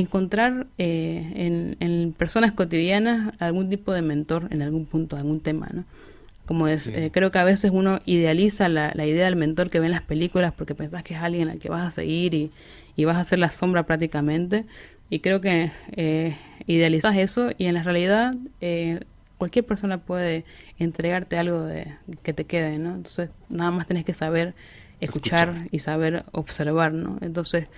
encontrar eh, en, personas cotidianas algún tipo de mentor en algún punto, algún tema, ¿no? Como es, eh, creo que a veces uno idealiza la, idea del mentor que ve en las películas porque pensás que es alguien al que vas a seguir y, y vas a ser la sombra prácticamente. Y creo que eh, idealizas eso y en la realidad eh, cualquier persona puede entregarte algo de, que te quede, ¿no? Entonces nada más tenés que saber escuchar, y saber observar, ¿no? Entonces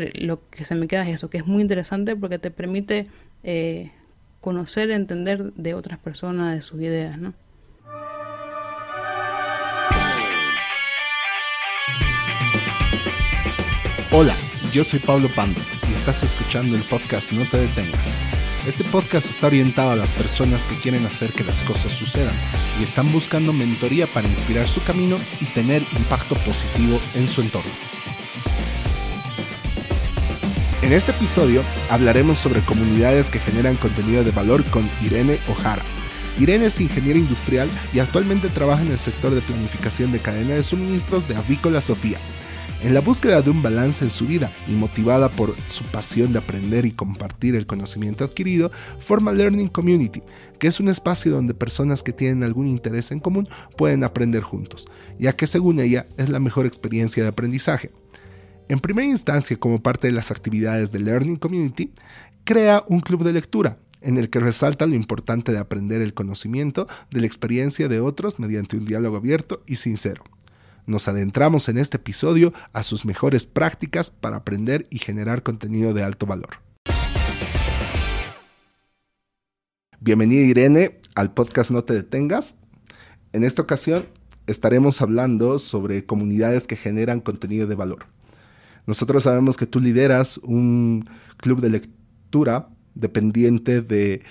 lo que se me queda es eso, que es muy interesante porque te permite eh, conocer, entender de otras personas, de sus ideas, ¿no? Hola, yo soy Pablo Pando y estás escuchando el podcast No te detengas. Este podcast está orientado a las personas que quieren hacer que las cosas sucedan y están buscando mentoría para inspirar su camino y tener impacto positivo en su entorno. En este episodio hablaremos sobre comunidades que generan contenido de valor con Irene Ojara. Irene es ingeniera industrial y actualmente trabaja en el sector de planificación de cadena de suministros de Avícola Sofía. En la búsqueda de un balance en su vida y motivada por su pasión de aprender y compartir el conocimiento adquirido, forma Learning Community, que es un espacio donde personas que tienen algún interés en común pueden aprender juntos, ya que según ella es la mejor experiencia de aprendizaje. En primera instancia, como parte de las actividades de Learning Community, crea un club de lectura en el que resalta lo importante de aprender el conocimiento de la experiencia de otros mediante un diálogo abierto y sincero nos adentramos en este episodio a sus mejores prácticas para aprender y generar contenido de alto valor. Bienvenida Irene al podcast No te detengas. En esta ocasión estaremos hablando sobre comunidades que generan contenido de valor. Nosotros sabemos que tú lideras un club de lectura dependiente de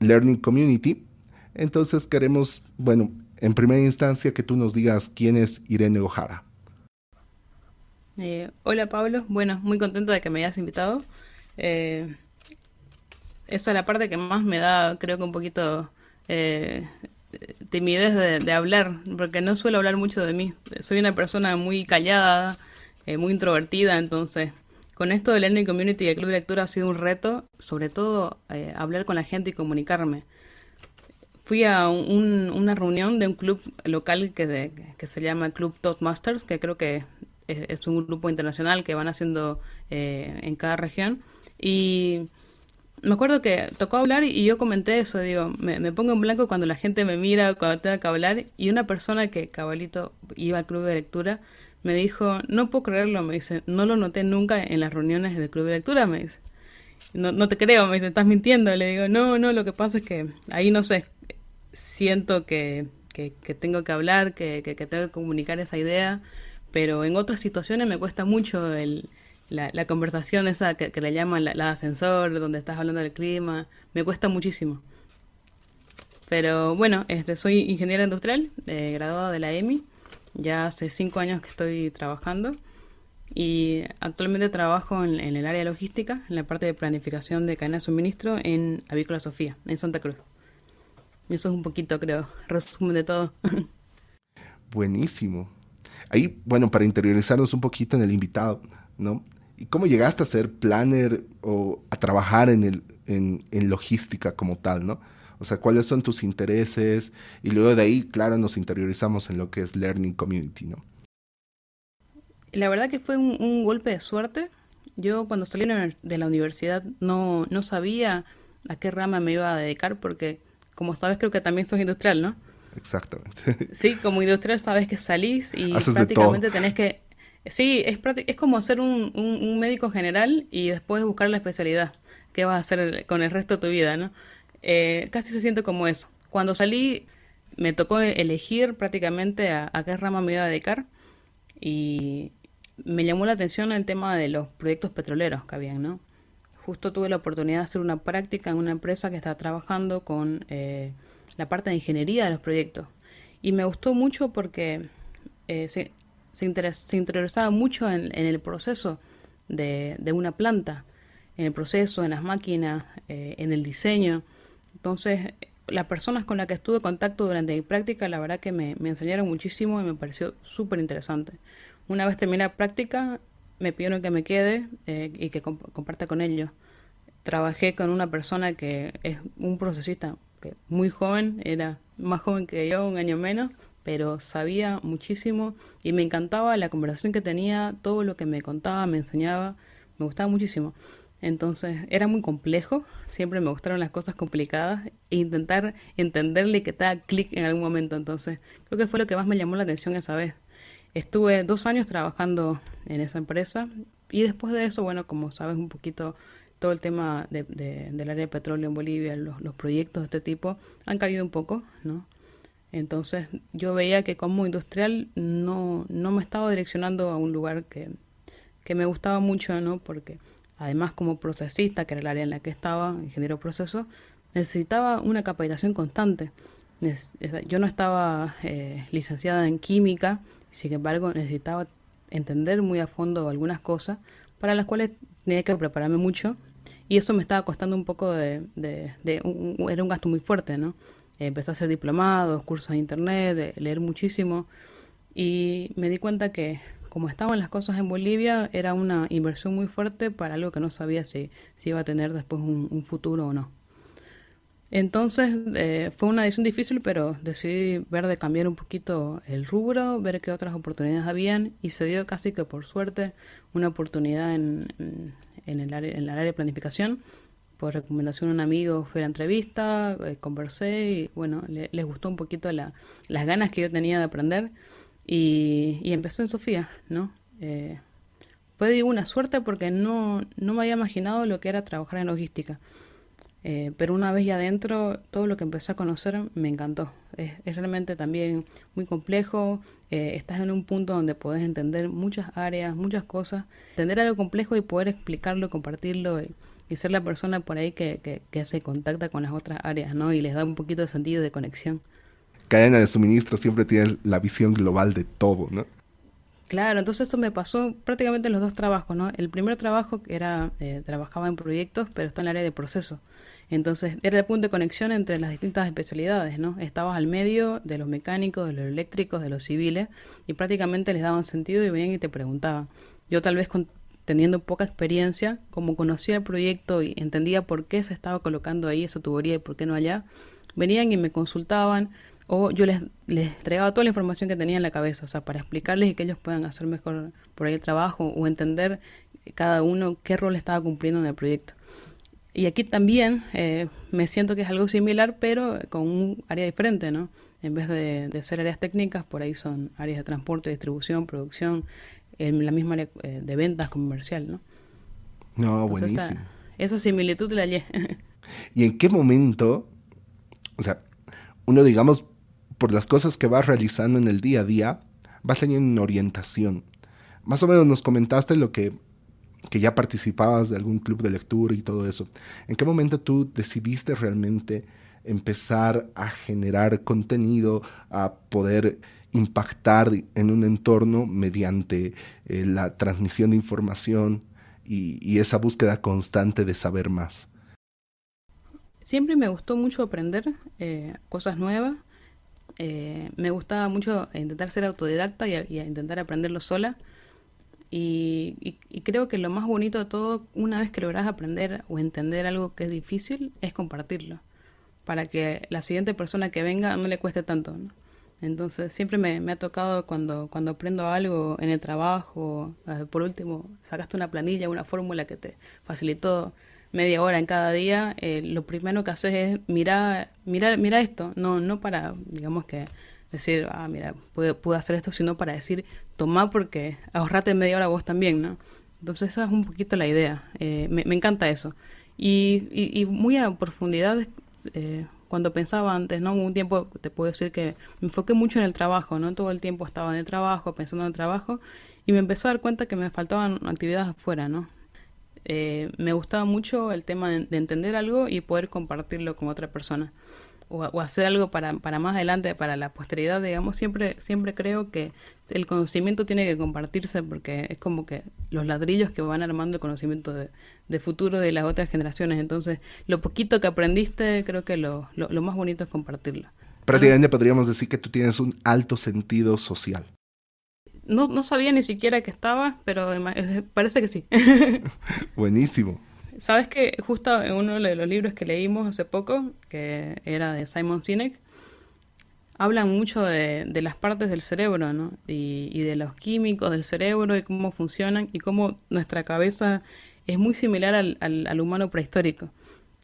Learning Community. Entonces queremos, bueno, en primera instancia que tú nos digas quién es Irene Ojara. Eh, hola Pablo, bueno, muy contenta de que me hayas invitado. Eh, es la parte que más me da, creo que un poquito eh, timidez de, hablar, porque no suelo hablar mucho de mí. Soy una persona muy callada, eh, muy introvertida, entonces con esto del Learning Community y el Club de Lectura ha sido un reto, sobre todo hablar con la gente y comunicarme fui a una reunión de un club local que, que se llama Club Toastmasters, que creo que es, un grupo internacional que van haciendo eh, en cada región. Y me acuerdo que tocó hablar y yo comenté eso, digo, me, pongo en blanco cuando la gente me mira, cuando tenga que hablar. Y una persona que, cabalito, iba al club de lectura, me dijo, no puedo creerlo, me dice, no lo noté nunca en las reuniones del club de lectura, me dice. No, no te creo, me dice, estás mintiendo. Le digo, no, no, lo que pasa es que ahí no sé, siento que, que, tengo que hablar, que, que, tengo que comunicar esa idea, pero en otras situaciones me cuesta mucho el, la, la conversación esa que, le llaman la, ascensor, donde estás hablando del clima, me cuesta muchísimo. Pero bueno, este, soy ingeniera industrial, eh, graduada de la EMI, ya hace cinco años que estoy trabajando y actualmente trabajo en, en el área logística, en la parte de planificación de cadena de suministro en Avícola Sofía, en Santa Cruz. Eso es un poquito, creo, resumen de todo. Buenísimo. Ahí, bueno, para interiorizarnos un poquito en el invitado, ¿no? ¿Y cómo llegaste a ser planner o a trabajar en, el, en, en logística como tal, ¿no? O sea, cuáles son tus intereses y luego de ahí, claro, nos interiorizamos en lo que es Learning Community, ¿no? La verdad que fue un, un golpe de suerte. Yo cuando salí de la universidad no, no sabía a qué rama me iba a dedicar porque como sabes, creo que también sos industrial, ¿no? Exactamente. Sí, como industrial sabes que salís y prácticamente tenés que... Sí, es, es como ser un, un, médico general y después buscar la especialidad. ¿Qué vas a hacer con el resto de tu vida, no? Eh, casi se siente como eso. Cuando salí, me tocó elegir prácticamente a, qué rama me iba a dedicar y me llamó la atención el tema de los proyectos petroleros que habían, ¿no? justo tuve la oportunidad de hacer una práctica en una empresa que está trabajando con eh, la parte de ingeniería de los proyectos. Y me gustó mucho porque eh, se, se, interesaba mucho en, el proceso de, una planta, en el proceso, en las máquinas, eh, en el diseño. Entonces, las personas con las que estuve en contacto durante mi práctica, la verdad que me, me enseñaron muchísimo y me pareció súper interesante. Una vez terminé la práctica, me pidieron que me quede eh, y que comparte con ellos. Trabajé con una persona que es un procesista que muy joven, era más joven que yo, un año menos, pero sabía muchísimo y me encantaba la conversación que tenía, todo lo que me contaba, me enseñaba, me gustaba muchísimo. Entonces era muy complejo, siempre me gustaron las cosas complicadas e intentar entenderle que haga clic en algún momento. Entonces creo que fue lo que más me llamó la atención esa vez. Estuve dos años trabajando en esa empresa y después de eso, bueno, como sabes un poquito todo el tema de, del área de petróleo en Bolivia, los, los, proyectos de este tipo han caído un poco, ¿no? Entonces yo veía que como industrial no, no me estaba direccionando a un lugar que, que me gustaba mucho, ¿no? Porque además como procesista, que era el área en la que estaba, ingeniero proceso, necesitaba una capacitación constante. Yo no estaba eh, licenciada en química, sin embargo, necesitaba entender muy a fondo algunas cosas para las cuales tenía que prepararme mucho y eso me estaba costando un poco de... de, era un gasto muy fuerte, ¿no? Empecé a hacer diplomados, cursos de internet, leer muchísimo y me di cuenta que como estaban las cosas en Bolivia era una inversión muy fuerte para algo que no sabía si, si iba a tener después un futuro o no. Entonces eh, fue una decisión difícil, pero decidí ver de cambiar un poquito el rubro, ver qué otras oportunidades habían y se dio casi que por suerte una oportunidad en, en, el, área, en área de planificación. Por recomendación de un amigo fui a la entrevista, eh, conversé y bueno, les gustó un poquito la, las ganas que yo tenía de aprender y, y empezó en Sofía, ¿no? Eh, fue una suerte porque no, no me había imaginado lo que era trabajar en logística. Eh, pero una vez ya adentro, todo lo que empecé a conocer me encantó. Es, realmente también muy complejo. Eh, estás en un punto donde puedes entender muchas áreas, muchas cosas. Entender algo complejo y poder explicarlo, compartirlo y, ser la persona por ahí que, que, se contacta con las otras áreas, ¿no? Y les da un poquito de sentido de conexión. Cadena de suministro siempre tiene la visión global de todo, ¿no? Claro, entonces eso me pasó prácticamente en los dos trabajos, ¿no? El primer trabajo era, eh, trabajaba en proyectos, pero está en el área de proceso. Entonces era el punto de conexión entre las distintas especialidades, ¿no? Estabas al medio de los mecánicos, de los eléctricos, de los civiles y prácticamente les daban sentido y venían y te preguntaban. Yo tal vez teniendo poca experiencia, como conocía el proyecto y entendía por qué se estaba colocando ahí esa tubería y por qué no allá, venían y me consultaban o yo les, les entregaba toda la información que tenía en la cabeza, o sea, para explicarles y que ellos puedan hacer mejor por ahí el trabajo o entender cada uno qué rol estaba cumpliendo en el proyecto. Y aquí también eh, me siento que es algo similar, pero con un área diferente, ¿no? En vez de, ser áreas técnicas, por ahí son áreas de transporte, distribución, producción, en la misma área eh, de ventas comercial, ¿no? No, buenísimo. Esa, similitud la hallé. ¿Y en qué momento, o sea, uno, digamos, por las cosas que vas realizando en el día a día, vas teniendo una orientación? Más o menos nos comentaste lo que que ya participabas de algún club de lectura y todo eso, ¿en qué momento tú decidiste realmente empezar a generar contenido, a poder impactar en un entorno mediante eh, la transmisión de información y, esa búsqueda constante de saber más? Siempre me gustó mucho aprender eh, cosas nuevas. Eh, me gustaba mucho intentar ser autodidacta y, y intentar aprenderlo sola. Y, creo que lo más bonito de todo, una vez que logras aprender o entender algo que es difícil, es compartirlo, para que la siguiente persona que venga no le cueste tanto. Entonces siempre me, ha tocado cuando, cuando aprendo algo en el trabajo, eh, por último, sacaste una planilla, una fórmula que te facilitó media hora en cada día, eh, lo primero que haces es mirar, mirar, mira esto, no, no para, digamos que decir, ah, mira, pude, hacer esto, sino para decir, toma porque ahorrate media hora vos también, ¿no? Entonces esa es un poquito la idea. Eh, me, encanta eso. Y, y, muy a profundidad, eh, cuando pensaba antes, ¿no? Un tiempo te puedo decir que me enfoqué mucho en el trabajo, ¿no? Todo el tiempo estaba en el trabajo, pensando en el trabajo, y me empezó a dar cuenta que me faltaban actividades afuera, ¿no? Eh, me gustaba mucho el tema de, entender algo y poder compartirlo con otra persona o, hacer algo para, para más adelante, para la posteridad, digamos, siempre, siempre creo que el conocimiento tiene que compartirse porque es como que los ladrillos que van armando el conocimiento de, futuro de las otras generaciones. Entonces, lo poquito que aprendiste, creo que lo, lo, más bonito es compartirlo. Prácticamente podríamos decir que tú tienes un alto sentido social. No, no sabía ni siquiera que estaba, pero parece que sí. Buenísimo. Sabes que justo en uno de los libros que leímos hace poco, que era de Simon Sinek, hablan mucho de, de las partes del cerebro, ¿no? Y, y, de los químicos del cerebro y cómo funcionan y cómo nuestra cabeza es muy similar al, al, humano prehistórico.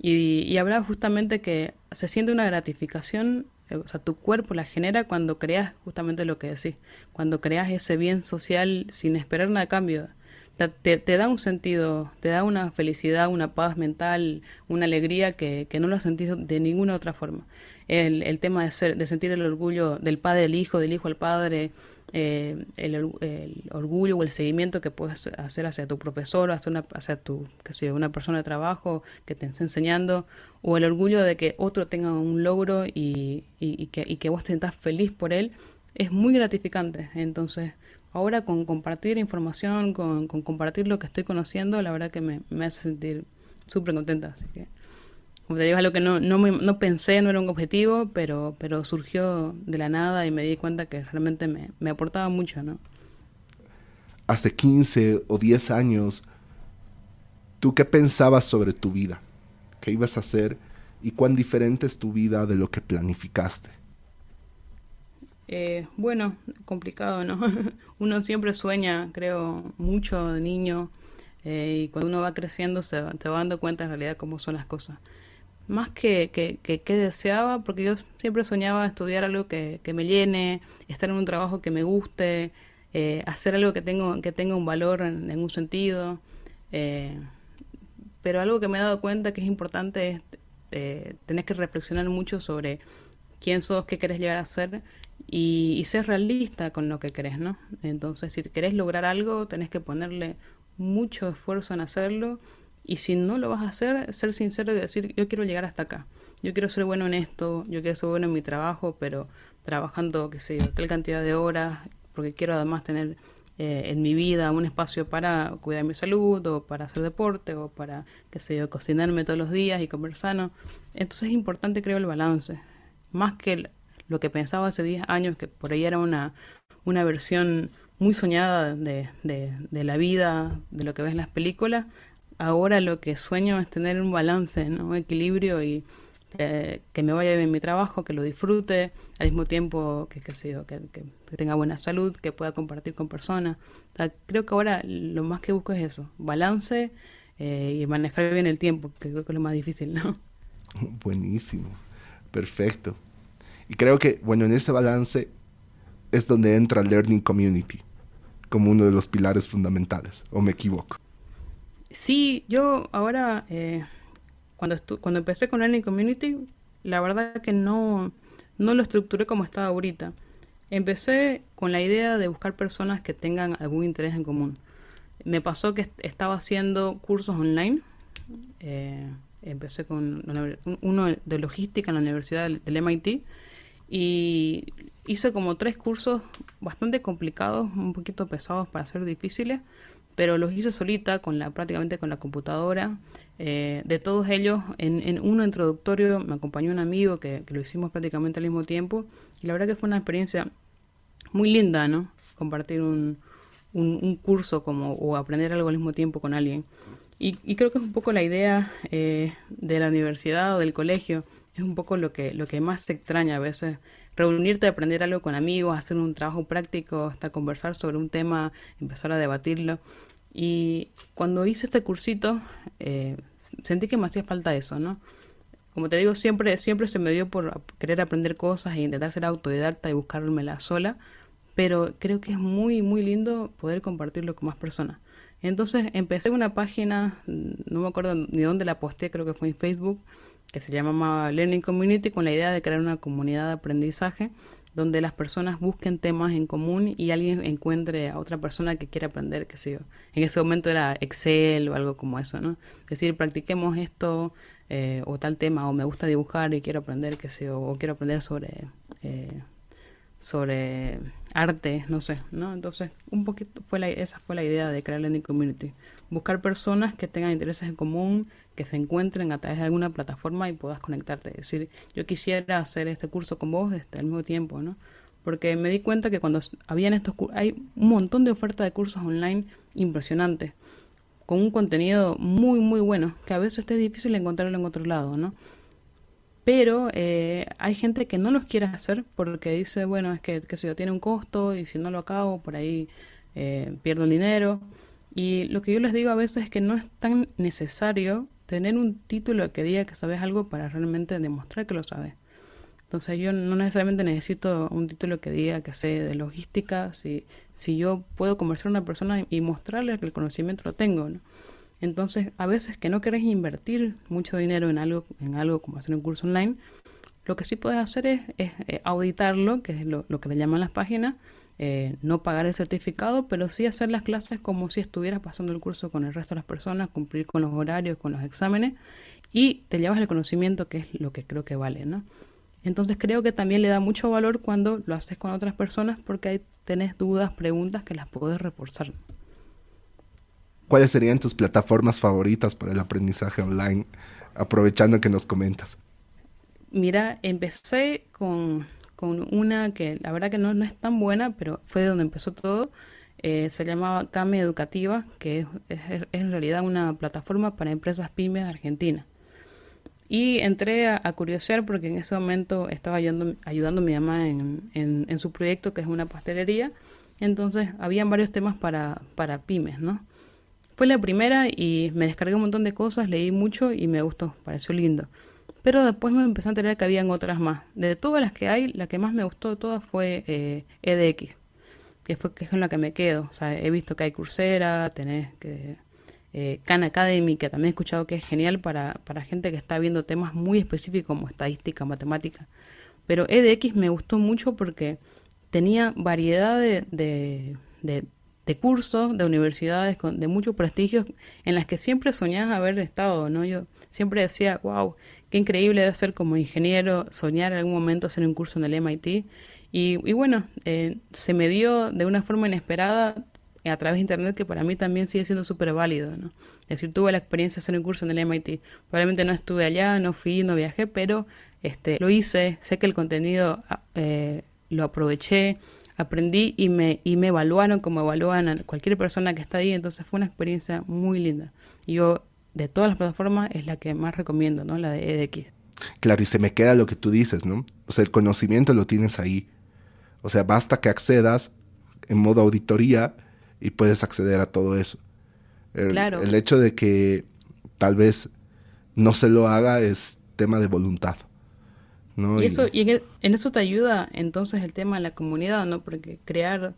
Y, y hablaba justamente que se siente una gratificación, eh, o sea, tu cuerpo la genera cuando creas justamente lo que decís, cuando creas ese bien social sin esperar nada a cambio te, te, da un sentido, te da una felicidad, una paz mental, una alegría que, que no lo has sentido de ninguna otra forma. El, el tema de, ser, de sentir el orgullo del padre al hijo, del hijo al padre, eh, el, el, orgullo o el seguimiento que puedes hacer hacia tu profesor, hacia, una, hacia tu, que sea, una persona de trabajo que te esté enseñando, o el orgullo de que otro tenga un logro y, y, que, y que vos te feliz por él, es muy gratificante. Entonces, ahora con compartir información, con, compartir lo que estoy conociendo, la verdad que me, hace sentir súper contenta. Así que, como te digo, es algo que no, no, no pensé, no era un objetivo, pero, pero surgió de la nada y me di cuenta que realmente me, me aportaba mucho, ¿no? Hace 15 o 10 años, ¿tú qué pensabas sobre tu vida? ¿Qué ibas a hacer? ¿Y cuán diferente es tu vida de lo que planificaste? Eh, bueno, complicado, ¿no? uno siempre sueña, creo, mucho de niño eh, y cuando uno va creciendo se, va dando cuenta en realidad cómo son las cosas. Más que que, que, deseaba, porque yo siempre soñaba estudiar algo que, que me llene, estar en un trabajo que me guste, eh, hacer algo que, tengo, que tenga un valor en, en un sentido. pero algo que me he dado cuenta que es importante es tener que reflexionar mucho sobre quién sos, qué querés llegar a ser y, ser realista con lo que querés, ¿no? Entonces, si querés lograr algo, tenés que ponerle mucho esfuerzo en hacerlo y si no lo vas a hacer, ser sincero y decir, yo quiero llegar hasta acá, yo quiero ser bueno en esto, yo quiero ser bueno en mi trabajo, pero trabajando, qué sé yo, tal cantidad de horas, porque quiero además tener eh, en mi vida un espacio para cuidar mi salud o para hacer deporte o para, qué sé yo, cocinarme todos los días y comer sano. Entonces es importante, creo, el balance. Más que lo que pensaba hace 10 años, que por ahí era una, una versión muy soñada de, de, la vida, de lo que ves en las películas, ahora lo que sueño es tener un balance, un equilibrio y eh, que me vaya bien mi trabajo, que lo disfrute, al mismo tiempo que, que, que, que tenga buena salud, que pueda compartir con personas. creo que ahora lo más que busco es eso, balance eh, y manejar bien el tiempo, que creo que es lo más difícil, ¿no? Buenísimo, perfecto. Y creo que, bueno, en ese balance es donde entra Learning Community como uno de los pilares fundamentales, o me equivoco. Sí, yo ahora, eh, cuando, cuando empecé con Learning Community, la verdad que no, no lo estructuré como estaba ahorita. Empecé con la idea de buscar personas que tengan algún interés en común. Me pasó que estaba haciendo cursos online. Eh, empecé con uno de logística en la Universidad del MIT y hice como tres cursos bastante complicados, un poquito pesados para ser difíciles, pero los hice solita, con la, prácticamente con la computadora. Eh, de todos ellos, en, en, uno introductorio me acompañó un amigo que, lo hicimos prácticamente al mismo tiempo y la verdad que fue una experiencia muy linda, ¿no? Compartir un, un, curso como, o aprender algo al mismo tiempo con alguien. Y, creo que es un poco la idea eh, de la universidad o del colegio, es un poco lo que, lo que más te extraña a veces. Reunirte, aprender algo con amigos, hacer un trabajo práctico, hasta conversar sobre un tema, empezar a debatirlo. Y cuando hice este cursito, eh, sentí que me hacía falta eso, ¿no? Como te digo, siempre, siempre se me dio por querer aprender cosas e intentar ser autodidacta y buscármela sola, pero creo que es muy, muy lindo poder compartirlo con más personas. Entonces empecé una página, no me acuerdo ni dónde la posté, creo que fue en Facebook, que se llama Learning Community con la idea de crear una comunidad de aprendizaje donde las personas busquen temas en común y alguien encuentre a otra persona que quiera aprender, que sé. En ese momento era Excel o algo como eso, ¿no? Es decir, practiquemos esto eh, o tal tema, o me gusta dibujar y quiero aprender, que sé o quiero aprender sobre, eh, sobre arte, no sé, ¿no? Entonces, un poquito, fue la, esa fue la idea de crear Learning Community. Buscar personas que tengan intereses en común, que se encuentren a través de alguna plataforma y puedas conectarte. Es decir, yo quisiera hacer este curso con vos desde al mismo tiempo, ¿no? porque me di cuenta que cuando habían estos hay un montón de oferta de cursos online impresionantes, con un contenido muy, muy bueno, que a veces es difícil encontrarlo en otro lado, ¿no? Pero eh, hay gente que no los quiere hacer porque dice, bueno, es que, si tiene un costo y si no lo acabo, por ahí eh, pierdo el dinero. Y lo que yo les digo a veces es que no es tan necesario tener un título que diga que sabes algo para realmente demostrar que lo sabes. Entonces yo no necesariamente necesito un título que diga que sé de logística, si, si yo puedo conversar a una persona y mostrarle que el conocimiento lo tengo. ¿no? Entonces a veces que no querés invertir mucho dinero en algo, en algo como hacer un curso online, lo que sí puedes hacer es, eh, auditarlo, que es lo, que le llaman las páginas, eh, no pagar el certificado, pero sí hacer las clases como si estuvieras pasando el curso con el resto de las personas, cumplir con los horarios, con los exámenes y te llevas el conocimiento que es lo que creo que vale, ¿no? Entonces creo que también le da mucho valor cuando lo haces con otras personas porque ahí tenés dudas, preguntas que las puedes reforzar. ¿Cuáles serían tus plataformas favoritas para el aprendizaje online? Aprovechando que nos comentas. Mira, empecé con, una que la verdad que no, no, es tan buena, pero fue de donde empezó todo. Eh, se llamaba Came Educativa, que es, en realidad una plataforma para empresas pymes de Argentina. Y entré a, curiosear porque en ese momento estaba ayudando, ayudando a mi mamá en, en, su proyecto, que es una pastelería. Entonces, habían varios temas para, para pymes, ¿no? Fue la primera y me descargué un montón de cosas, leí mucho y me gustó, pareció lindo. Pero después me empecé a enterar que habían otras más. De todas las que hay, la que más me gustó de todas fue eh, EDX, que, fue, que es con la que me quedo. He visto que hay Coursera, tenés que eh, Khan Academy, que también he escuchado que es genial para, para gente que está viendo temas muy específicos como estadística, matemática. Pero EDX me gustó mucho porque tenía variedad de, de, de, cursos, de universidades con, de mucho prestigio, en las que siempre soñaba haber estado, ¿no? Yo siempre decía, wow, qué increíble debe ser como ingeniero soñar en algún momento hacer un curso en el MIT. Y, y bueno, eh, se me dio de una forma inesperada a través de internet que para mí también sigue siendo súper válido, ¿no? Es decir, tuve la experiencia de hacer un curso en el MIT. Probablemente no estuve allá, no fui, no viajé, pero este, lo hice, sé que el contenido ah, eh, lo aproveché, aprendí y me, y me evaluaron como evalúan a cualquier persona que está ahí, entonces fue una experiencia muy linda. Yo, de todas las plataformas, es la que más recomiendo, ¿no? La de EDX. Claro, y se me queda lo que tú dices, ¿no? O sea, el conocimiento lo tienes ahí. O sea, basta que accedas en modo auditoría y puedes acceder a todo eso. El, claro. el hecho de que tal vez no se lo haga es tema de voluntad. ¿no? Y, eso, y en, eso te ayuda entonces el tema de la comunidad, ¿no? Porque crear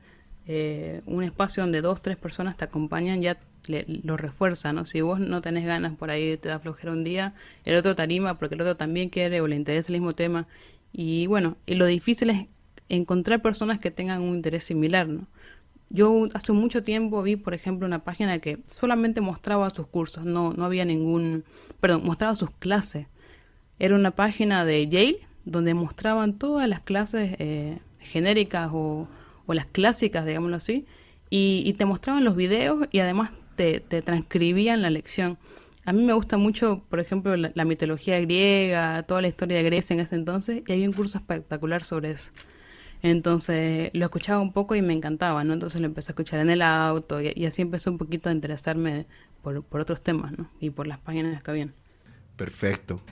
eh, un espacio donde dos, tres personas te acompañan ya lo refuerza, ¿no? Si vos no tenés ganas por ahí, te da flojera un día, el otro te anima porque el otro también quiere o le interesa el mismo tema. Y bueno, y lo difícil es encontrar personas que tengan un interés similar, ¿no? Yo hace mucho tiempo vi, por ejemplo, una página que solamente mostraba sus cursos, no, no había ningún, perdón, mostraba sus clases. Era una página de Yale donde mostraban todas las clases eh, genéricas o, o, las clásicas, digámoslo así, y, te mostraban los videos y además te, te, transcribían la lección. A mí me gusta mucho, por ejemplo, la, mitología griega, toda la historia de Grecia en ese entonces, y había un curso espectacular sobre eso. Entonces lo escuchaba un poco y me encantaba, ¿no? Entonces lo empecé a escuchar en el auto y, así empezó un poquito a interesarme por, otros temas, ¿no? Y por las páginas que habían. Perfecto.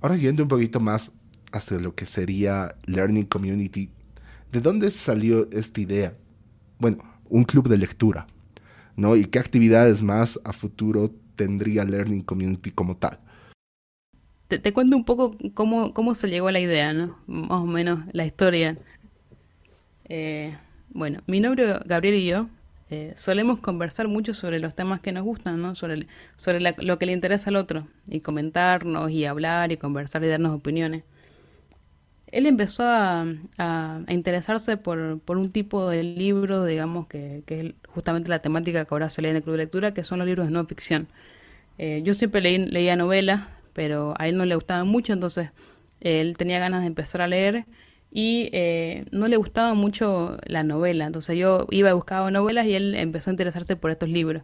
Ahora yendo un poquito más hacia lo que sería Learning Community, ¿de dónde salió esta idea? Bueno, un club de lectura, ¿no? ¿Y qué actividades más a futuro tendría Learning Community como tal? Te, cuento un poco cómo, cómo se llegó a la idea, ¿no? Más o menos la historia. Eh, bueno, mi novio Gabriel y yo eh, solemos conversar mucho sobre los temas que nos gustan, ¿no? Sobre, sobre lo que le interesa al otro, y comentarnos, y hablar, y conversar, y darnos opiniones. Él empezó a, interesarse por, un tipo de libro, digamos, que, es justamente la temática que ahora se lee en el Club de Lectura, que son los libros de no ficción. Eh, yo siempre leí, leía novelas, pero a él no le gustaba mucho, entonces él tenía ganas de empezar a leer y eh, no le gustaba mucho la novela. Entonces yo iba a buscar novelas y él empezó a interesarse por estos libros.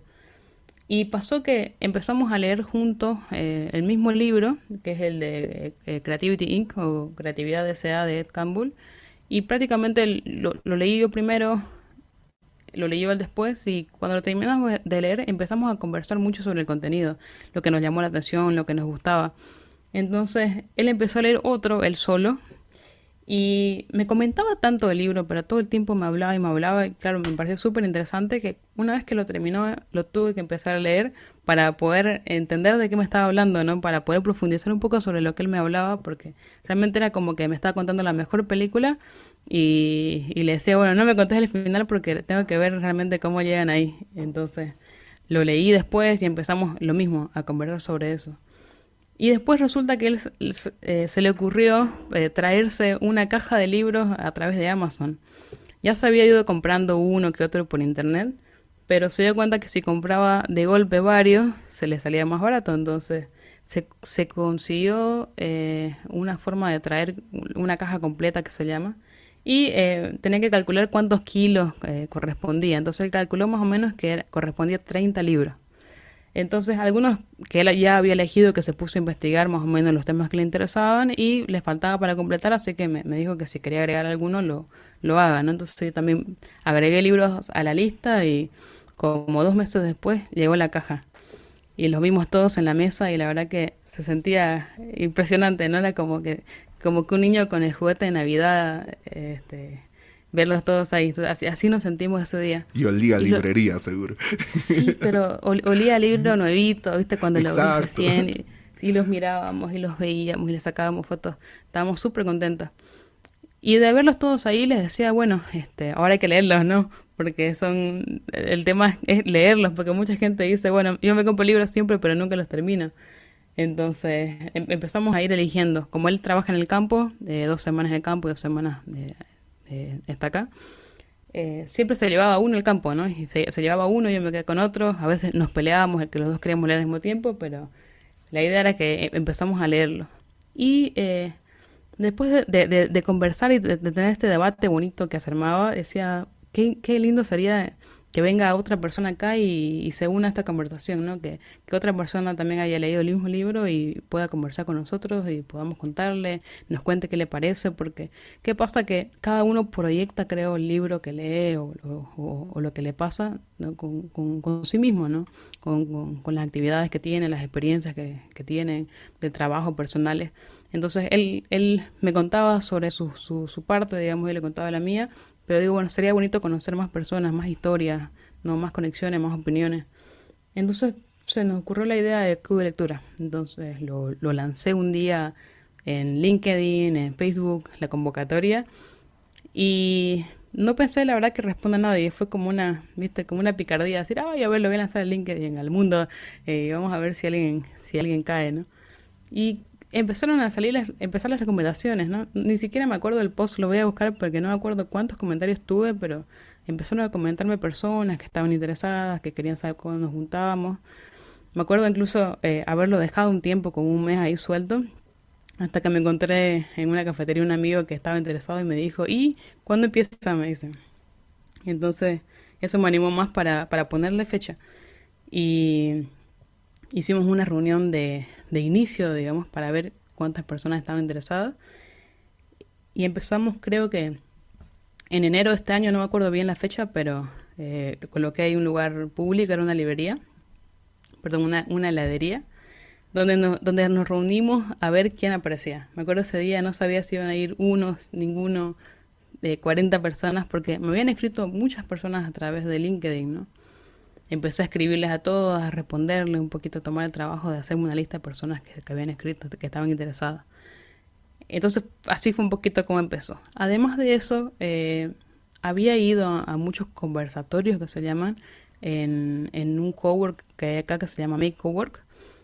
Y pasó que empezamos a leer juntos eh, el mismo libro, que es el de eh, Creativity Inc. o Creatividad S.A. de Ed Campbell. Y prácticamente lo, lo leí yo primero, lo leí yo después y cuando lo terminamos de leer empezamos a conversar mucho sobre el contenido, lo que nos llamó la atención, lo que nos gustaba. Entonces él empezó a leer otro, él solo, y me comentaba tanto el libro, pero todo el tiempo me hablaba y me hablaba. Y claro, me pareció súper interesante que una vez que lo terminó, lo tuve que empezar a leer para poder entender de qué me estaba hablando, ¿no? Para poder profundizar un poco sobre lo que él me hablaba, porque realmente era como que me estaba contando la mejor película y, y le decía, bueno, no me contés el final porque tengo que ver realmente cómo llegan ahí. Entonces lo leí después y empezamos lo mismo, a conversar sobre eso. Y después resulta que él eh, se le ocurrió eh, traerse una caja de libros a través de Amazon. Ya se había ido comprando uno que otro por internet, pero se dio cuenta que si compraba de golpe varios, se le salía más barato. Entonces se, se consiguió eh, una forma de traer una caja completa que se llama. Y tenía que calcular cuántos kilos correspondía. Entonces él calculó más o menos que correspondía a 30 libros. Entonces, algunos que él ya había elegido, que se puso a investigar más o menos los temas que le interesaban y le faltaba para completar, así que me, dijo que si quería agregar alguno lo, lo haga, ¿no? Entonces yo también agregué libros a la lista y como dos meses después llegó la caja y los vimos todos en la mesa y la verdad que se sentía impresionante, ¿no? Era como que, como que un niño con el juguete de Navidad, este verlos todos ahí. Así, así, nos sentimos ese día. Y olía a librería, seguro. Sí, pero olía a libro nuevito, ¿viste? Cuando lo vi recién. Y, los mirábamos y los veíamos y les sacábamos fotos. Estábamos súper contentos. Y de verlos todos ahí les decía, bueno, este, ahora hay que leerlos, ¿no? Porque son, el tema es leerlos, porque mucha gente dice, bueno, yo me compro libros siempre, pero nunca los termino. Entonces em, empezamos a ir eligiendo. Como él trabaja en el campo, de dos semanas en el campo y dos semanas de, eh, está acá, eh, siempre se llevaba uno el campo, ¿no? Y se, llevaba uno, yo me quedé con otro, a veces nos peleábamos, el que los dos queríamos leer al mismo tiempo, pero la idea era que empezamos a leerlo. Y eh, después de, conversar y de, tener este debate bonito que se decía, qué, qué lindo sería que venga otra persona acá y, se una a esta conversación, ¿no? Que, que, otra persona también haya leído el mismo libro y pueda conversar con nosotros y podamos contarle, nos cuente qué le parece, porque ¿qué pasa? Que cada uno proyecta, creo, el libro que lee o, o, lo que le pasa con, con, sí mismo, ¿no? Con, con, las actividades que tiene, las experiencias que, que tiene, de trabajo personales. Entonces él, él me contaba sobre su, su, su parte, digamos, y le contaba la mía, pero digo, bueno, sería bonito conocer más personas, más historias, no más conexiones, más opiniones. Entonces se nos ocurrió la idea de Club de Lectura. Entonces lo, lancé un día en LinkedIn, en Facebook, la convocatoria. Y no pensé la verdad que responda a nadie, fue como una, viste, como una picardía, decir, ay, a ver, lo voy a lanzar en LinkedIn al mundo, eh, vamos a ver si alguien, si alguien cae, ¿no? Y empezaron a salir las, empezar las recomendaciones, ¿no? Ni siquiera me acuerdo del post, lo voy a buscar porque no me acuerdo cuántos comentarios tuve, pero empezaron a comentarme personas que estaban interesadas, que querían saber cuándo nos juntábamos. Me acuerdo incluso eh, haberlo dejado un tiempo, como un mes ahí suelto, hasta que me encontré en una cafetería un amigo que estaba interesado y me dijo, ¿y cuándo empieza? Me dice. entonces eso me animó más para, para ponerle fecha. Y hicimos una reunión de, de inicio, digamos, para ver cuántas personas estaban interesadas. Y empezamos, creo que en enero de este año, no me acuerdo bien la fecha, pero eh, coloqué ahí un lugar público, era una librería, perdón, una, una heladería, donde nos, donde nos reunimos a ver quién aparecía. Me acuerdo ese día, no sabía si iban a ir unos, ninguno, de 40 personas, porque me habían escrito muchas personas a través de LinkedIn, ¿no? Empecé a escribirles a todos, a responderles un poquito, a tomar el trabajo de hacerme una lista de personas que, habían escrito, que estaban interesadas. Entonces, así fue un poquito como empezó. Además de eso, eh, había ido a, muchos conversatorios que se llaman en, en un cowork que hay acá que se llama Make Cowork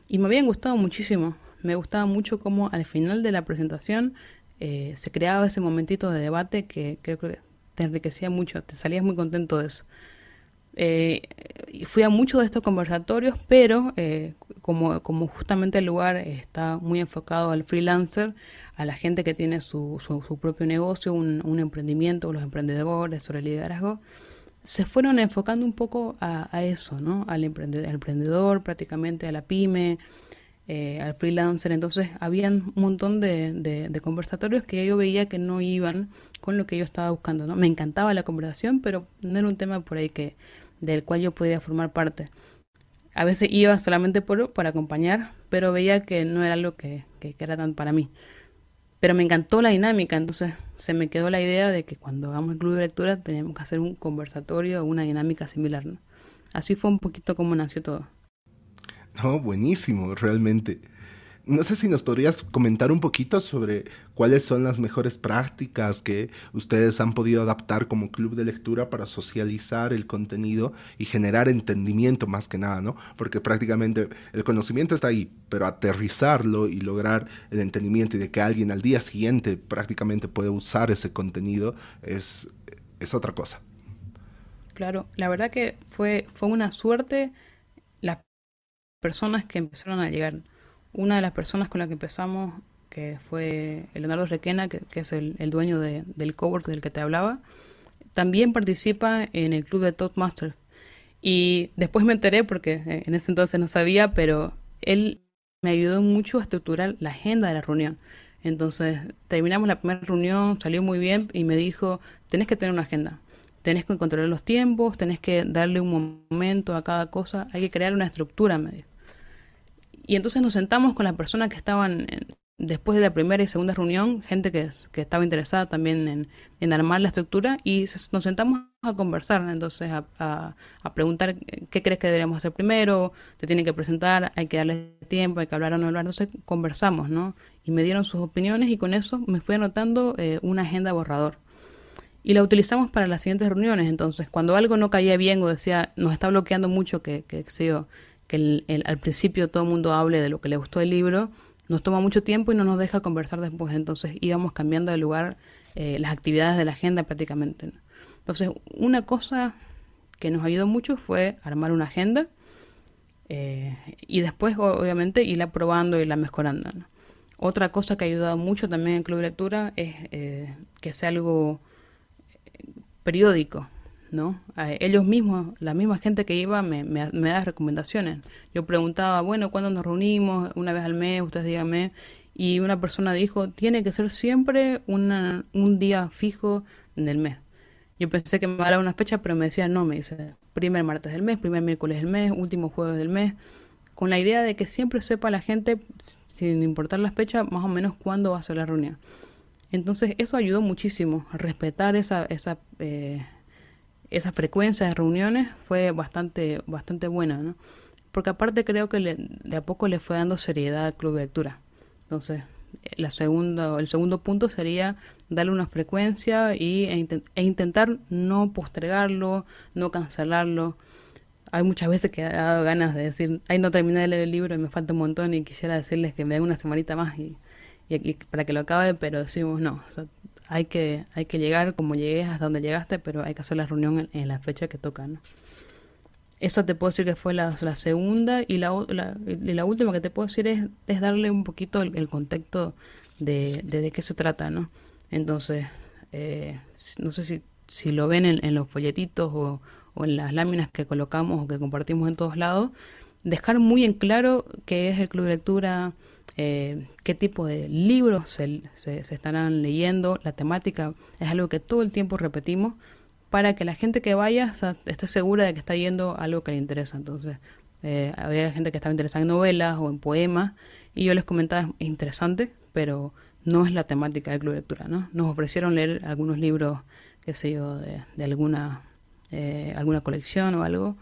y me habían gustado muchísimo. Me gustaba mucho cómo al final de la presentación eh, se creaba ese momentito de debate que creo que te enriquecía mucho, te salías muy contento de eso. Eh, fui a muchos de estos conversatorios, pero eh, como, justamente el lugar está muy enfocado al freelancer, a la gente que tiene su, su, propio negocio, un, emprendimiento, los emprendedores, sobre liderazgo, se fueron enfocando un poco a, eso, ¿no? Al emprendedor, prácticamente a la pyme. eh, al freelancer. Entonces, habían un montón de, de, conversatorios que yo veía que no iban con lo que yo estaba buscando. ¿no? Me encantaba la conversación, pero no era un tema por ahí que del cual yo podía formar parte. A veces iba solamente por, para acompañar, pero veía que no era algo que, que, era tan para mí. Pero me encantó la dinámica, entonces se me quedó la idea de que cuando hagamos el club de lectura teníamos que hacer un conversatorio o una dinámica similar. Así fue un poquito como nació todo. No, buenísimo, realmente. No sé si nos podrías comentar un poquito sobre cuáles son las mejores prácticas que ustedes han podido adaptar como club de lectura para socializar el contenido y generar entendimiento más que nada, ¿no? Porque prácticamente el conocimiento está ahí, pero aterrizarlo y lograr el entendimiento y de que alguien al día siguiente prácticamente puede usar ese contenido es, es otra cosa. Claro, la verdad que fue, fue una suerte las personas que empezaron a llegar una de las personas con la que empezamos, que fue Leonardo Requena, que, es el, dueño del cowork del que te hablaba, también participa en el club de Toastmasters. Y después me enteré, porque eh, en ese entonces no sabía, pero él me ayudó mucho a estructurar la agenda de la reunión. Entonces terminamos la primera reunión, salió muy bien y me dijo, tenés que tener una agenda, tenés que controlar los tiempos, tenés que darle un momento a cada cosa, hay que crear una estructura, me dijo. Y entonces nos sentamos con las personas que estaban después de la primera y segunda reunión, gente que, estaba interesada también en, armar la estructura, y nos sentamos a conversar, entonces a, preguntar qué crees que deberíamos hacer primero, te tienen que presentar, hay que darle tiempo, hay que hablar o no hablar, entonces conversamos, ¿no? Y me dieron sus opiniones y con eso me fui anotando eh, una agenda borrador. Y la utilizamos para las siguientes reuniones, entonces cuando algo no caía bien o decía, nos está bloqueando mucho que, que, que que al principio todo el mundo hable de lo que le gustó el libro, nos toma mucho tiempo y no nos deja conversar después. Entonces íbamos cambiando de lugar eh, las actividades de la agenda prácticamente. Entonces, una cosa que nos ayudó mucho fue armar una agenda eh, y después, obviamente, irla probando y la mejorando. Otra cosa que ha ayudado mucho también en Club de Lectura es eh, que sea algo periódico. ¿No? ellos mismos, la misma gente que iba me, me, da recomendaciones. Yo preguntaba, bueno, ¿cuándo nos reunimos? Una vez al mes, ustedes díganme. Y una persona dijo, tiene que ser siempre una, un día fijo del mes. Yo pensé que me daba una fecha, pero me decía, no, me dice, primer martes del mes, primer miércoles del mes, último jueves del mes, con la idea de que siempre sepa la gente, sin importar la fecha, más o menos cuándo va a ser la reunión. Entonces eso ayudó muchísimo a respetar esa, esa eh, esa frecuencia de reuniones fue bastante, bastante buena, ¿no? Porque aparte creo que de a poco le fue dando seriedad al club de lectura. Entonces, la segunda, el segundo punto sería darle una frecuencia y, e, e, intentar no postergarlo, no cancelarlo. Hay muchas veces que he dado ganas de decir, ay, no terminé de leer el libro y me falta un montón y quisiera decirles que me den una semanita más y, y, para que lo acabe, pero decimos no. O hay que, hay que llegar como llegues hasta donde llegaste, pero hay que hacer la reunión en, la fecha que toca, ¿no? Esa te puedo decir que fue la, segunda y la, última que te puedo decir es, es darle un poquito el, contexto de, de, qué se trata, ¿no? Entonces, eh, no sé si, si lo ven en, en los folletitos o, o en las láminas que colocamos o que compartimos en todos lados, dejar muy en claro qué es el club de lectura, eh, qué tipo de libros se, se, estarán leyendo. La temática es algo que todo el tiempo repetimos para que la gente que vaya esté segura de que está yendo algo que le interesa. Entonces, eh, había gente que estaba interesada en novelas o en poemas y yo les comentaba, es interesante, pero no es la temática del club de lectura, ¿no? Nos ofrecieron leer algunos libros, qué sé yo, de, de alguna, eh, alguna colección o algo,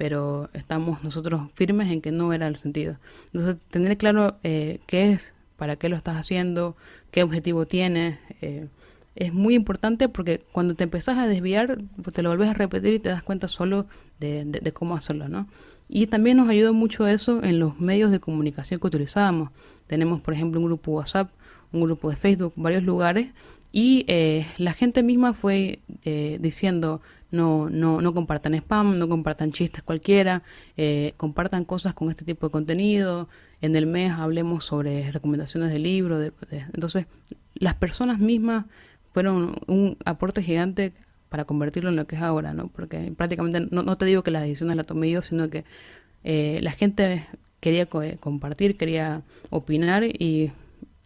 pero estamos nosotros firmes en que no era el sentido. Entonces, tener claro eh, qué es, para qué lo estás haciendo, qué objetivo tienes, eh, es muy importante porque cuando te empezás a desviar, pues te lo volvés a repetir y te das cuenta solo de, de, cómo hacerlo, ¿no? Y también nos ayudó mucho eso en los medios de comunicación que utilizábamos. Tenemos, por ejemplo, un grupo WhatsApp, un grupo de Facebook, varios lugares, y eh, la gente misma fue diciendo, no, no, no compartan spam, no compartan chistes cualquiera, eh, compartan cosas con este tipo de contenido. En el mes hablemos sobre recomendaciones de libros. entonces, las personas mismas fueron un aporte gigante para convertirlo en lo que es ahora, ¿no? Porque prácticamente, no, no te digo que las decisiones las tomé yo, sino que eh, la gente quería compartir, quería opinar y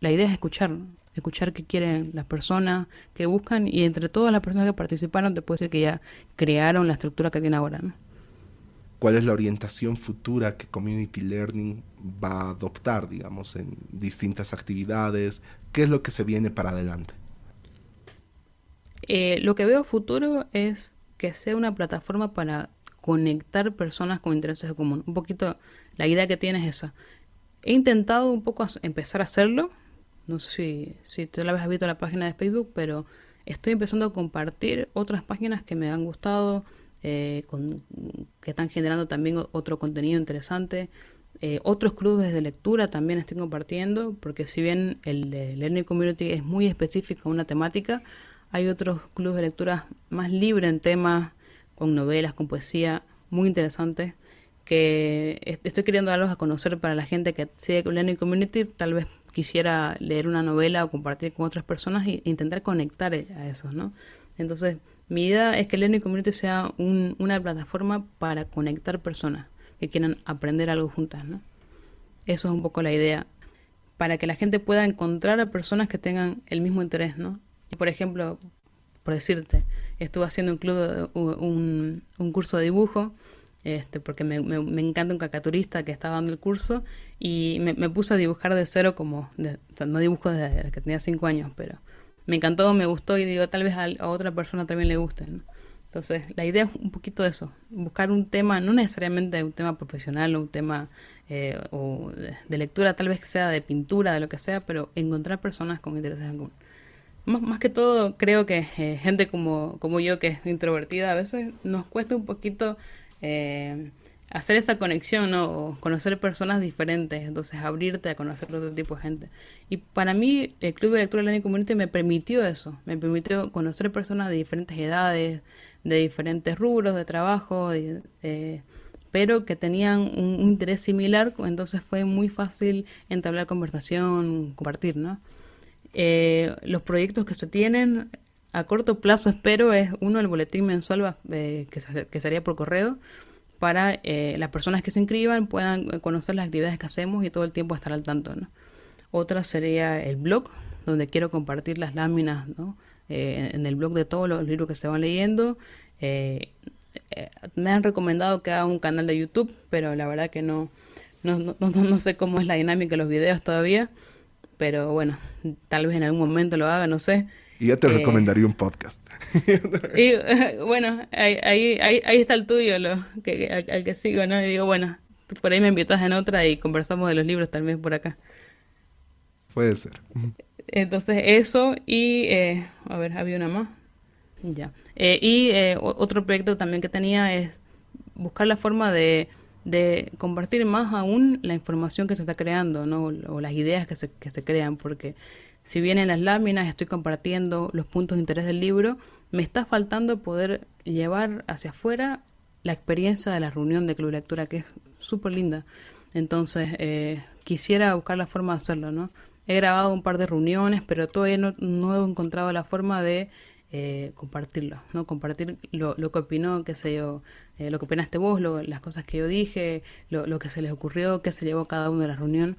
la idea es escuchar, escuchar qué quieren las personas, qué buscan y entre todas las personas que participaron te puedo decir que ya crearon la estructura que tiene ahora. ¿Cuál es la orientación futura que Community Learning va a adoptar, digamos, en distintas actividades? ¿Qué es lo que se viene para adelante? Eh, lo que veo futuro es que sea una plataforma para conectar personas con intereses en común. Un poquito la idea que tiene es esa. He intentado un poco empezar a hacerlo. No sé si, si tú la habéis visto la página de Facebook, pero estoy empezando a compartir otras páginas que me han gustado, eh, con, que están generando también otro contenido interesante. Eh, otros clubes de lectura también estoy compartiendo, porque si bien el, Learning Community es muy específico a una temática, hay otros clubes de lectura más libres en temas, con novelas, con poesía, muy interesantes, que estoy queriendo darlos a conocer para la gente que sigue con Learning Community, tal vez quisiera leer una novela o compartir con otras personas e intentar conectar a eso, ¿no? Entonces, mi idea es que Learning Community sea una plataforma para conectar personas que quieran aprender algo juntas, ¿no? Eso es un poco la idea. Para que la gente pueda encontrar a personas que tengan el mismo interés, ¿no? Por ejemplo, por decirte, estuve haciendo un club, un, un curso de dibujo, este, porque me, me, encanta un cacaturista que estaba dando el curso y me, me puse a dibujar de cero como, no dibujo desde que tenía cinco años, pero me encantó, me gustó y digo, tal vez a, otra persona también le guste. Entonces, la idea es un poquito de eso, buscar un tema, no necesariamente un tema profesional o un tema eh, o de, lectura, tal vez sea de pintura, de lo que sea, pero encontrar personas con intereses en común. Más, más que todo, creo que eh, gente como, como yo, que es introvertida, a veces nos cuesta un poquito eh, hacer esa conexión, ¿no? conocer personas diferentes, entonces abrirte a conocer otro tipo de gente. Y para mí el Club de Lectura Learning Community me permitió eso, me permitió conocer personas de diferentes edades, de diferentes rubros de trabajo, pero que tenían un, interés similar, entonces fue muy fácil entablar conversación, compartir, ¿no? Eh, los proyectos que se tienen a corto plazo espero es uno el boletín mensual eh, que, que sería por correo para eh, las personas que se inscriban puedan eh, conocer las actividades que hacemos y todo el tiempo estar al tanto. ¿no? Otra sería el blog, donde quiero compartir las láminas ¿no? Eh, en el blog de todos los libros que se van leyendo. me han recomendado que haga un canal de YouTube, pero la verdad que no, no, no, no sé cómo es la dinámica de los videos todavía. Pero bueno, tal vez en algún momento lo haga, no sé. Y ya te eh, recomendaría un podcast. y bueno, ahí, ahí, ahí, está el tuyo, lo, que, al, que sigo, ¿no? Y digo, bueno, por ahí me invitas en otra y conversamos de los libros también por acá. Puede ser. Entonces, eso y, eh, a ver, había una más. Ya. Eh, y otro proyecto también que tenía es buscar la forma de, de compartir más aún la información que se está creando, ¿no? O las ideas que se, que se crean, porque si bien en las láminas estoy compartiendo los puntos de interés del libro, me está faltando poder llevar hacia afuera la experiencia de la reunión de Club Lectura, que es súper linda. Entonces, eh, quisiera buscar la forma de hacerlo, ¿no? He grabado un par de reuniones, pero todavía no, he encontrado la forma de eh, compartirlo, ¿no? Compartir lo, que opinó, qué sé yo, eh, lo que opinaste vos, las cosas que yo dije, lo, lo que se les ocurrió, qué se llevó cada uno de la reunión.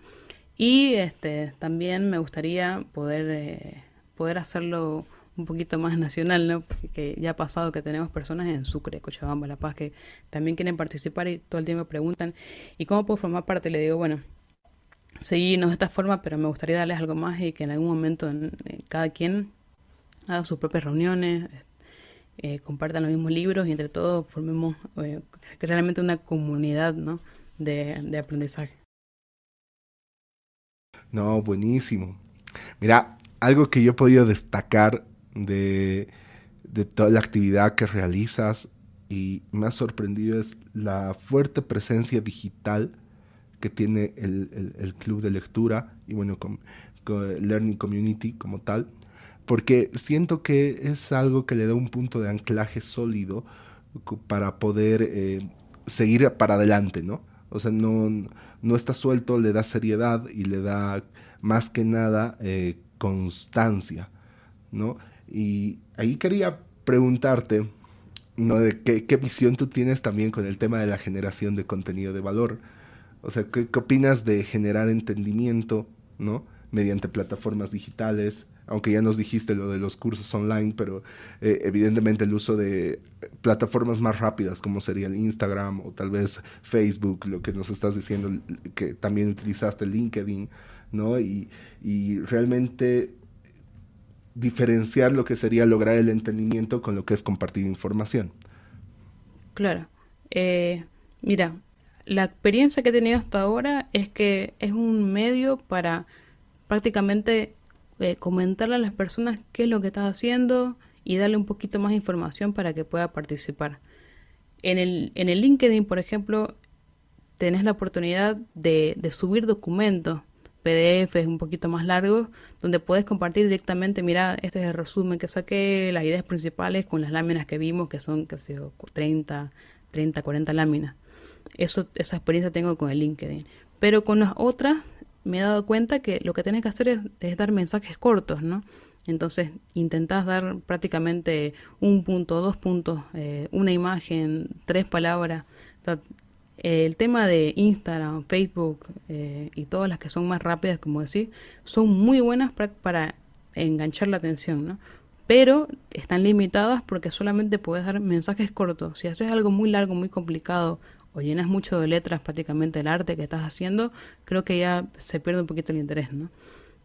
Y este, también me gustaría poder, eh, poder hacerlo un poquito más nacional, ¿no? Porque ya ha pasado que tenemos personas en Sucre, Cochabamba, La Paz, que también quieren participar y todo el tiempo preguntan, ¿y cómo puedo formar parte? Le digo, bueno, seguimos de esta forma, pero me gustaría darles algo más y que en algún momento cada quien haga sus propias reuniones, eh, compartan los mismos libros y entre todos formemos eh, realmente una comunidad, ¿no? de aprendizaje. No, buenísimo. Mira, algo que yo he podido destacar de, toda la actividad que realizas y me ha sorprendido es la fuerte presencia digital que tiene el, club de lectura y bueno, con, Learning Community como tal, porque siento que es algo que le da un punto de anclaje sólido para poder eh, seguir para adelante, ¿no? O sea, no, no está suelto, le da seriedad y le da más que nada eh, constancia, ¿no? Y ahí quería preguntarte, ¿no? De qué, visión tú tienes también con el tema de la generación de contenido de valor. O sea, ¿qué, ¿qué, opinas de generar entendimiento, ¿no? Mediante plataformas digitales, aunque ya nos dijiste lo de los cursos online, pero eh, evidentemente el uso de plataformas más rápidas como sería el Instagram o tal vez Facebook, lo que nos estás diciendo, que también utilizaste LinkedIn, ¿no? Y, realmente diferenciar lo que sería lograr el entendimiento con lo que es compartir información. Claro. Eh, mira, la experiencia que he tenido hasta ahora es que es un medio para prácticamente eh, comentarle a las personas qué es lo que estás haciendo y darle un poquito más de información para que pueda participar. En el, en el LinkedIn, por ejemplo, tenés la oportunidad de, subir documentos, PDFs un poquito más largos, donde puedes compartir directamente, mira, este es el resumen que saqué, las ideas principales con las láminas que vimos, que son, sé, 30, 30, 40 láminas. Eso, esa experiencia tengo con el LinkedIn. Pero con las otras me he dado cuenta que lo que tienes que hacer es, dar mensajes cortos, ¿no? Entonces intentás dar prácticamente un punto, dos puntos, eh, una imagen, tres palabras. el tema de Instagram, Facebook eh, y todas las que son más rápidas, como decís, son muy buenas para, para enganchar la atención, ¿no? Pero están limitadas porque solamente puedes dar mensajes cortos. Si haces algo muy largo, muy complicado, o llenas mucho de letras prácticamente el arte que estás haciendo, creo que ya se pierde un poquito el interés, ¿no?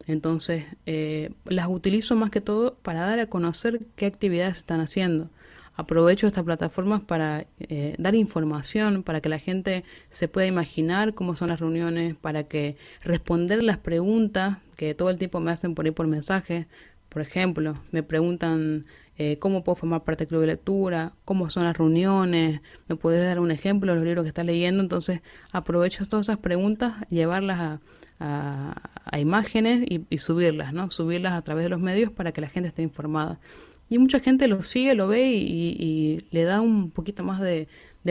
Entonces, eh, las utilizo más que todo para dar a conocer qué actividades están haciendo. Aprovecho estas plataformas para eh, dar información, para que la gente se pueda imaginar cómo son las reuniones, para que responder las preguntas que todo el tiempo me hacen por ahí por mensaje. Por ejemplo, me preguntan eh, cómo puedo formar parte del club de lectura, cómo son las reuniones, me puedes dar un ejemplo de los libros que estás leyendo, entonces aprovecho todas esas preguntas, llevarlas a, a, imágenes y, subirlas, ¿no? Subirlas a través de los medios para que la gente esté informada. Y mucha gente lo sigue, lo ve y, le da un poquito más de,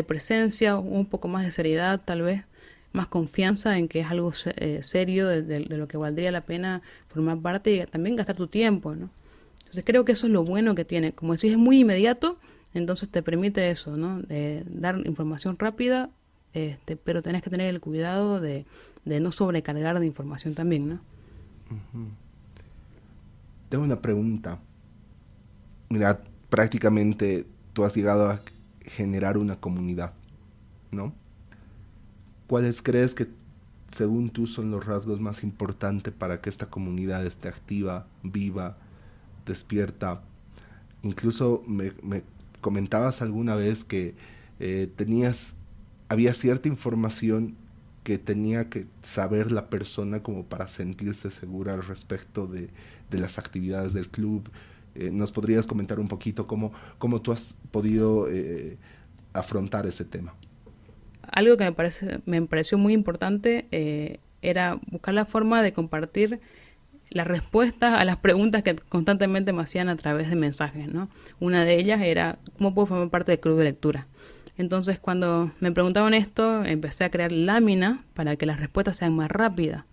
presencia, un poco más de seriedad tal vez, más confianza en que es algo eh, serio, de, de, lo que valdría la pena formar parte y también gastar tu tiempo, ¿no? Entonces creo que eso es lo bueno que tiene. Como decís, es muy inmediato, entonces te permite eso, ¿no? De dar información rápida, este, pero tenés que tener el cuidado de, no sobrecargar de información también, ¿no? Tengo una pregunta. Mira, prácticamente tú has llegado a generar una comunidad, ¿no? ¿Cuáles crees que, según tú, son los rasgos más importantes para que esta comunidad esté activa, viva, despierta. Incluso me, comentabas alguna vez que eh, tenías, había cierta información que tenía que saber la persona como para sentirse segura al respecto de, las actividades del club. Eh, ¿Nos podrías comentar un poquito cómo, cómo tú has podido eh, afrontar ese tema? Algo que me, parece, me pareció muy importante era buscar la forma de compartir las respuestas a las preguntas que constantemente me hacían a través de mensajes, ¿no? Una de ellas era, ¿cómo puedo formar parte del club de lectura? Entonces, cuando me preguntaban esto, empecé a crear láminas para que las respuestas sean más rápidas.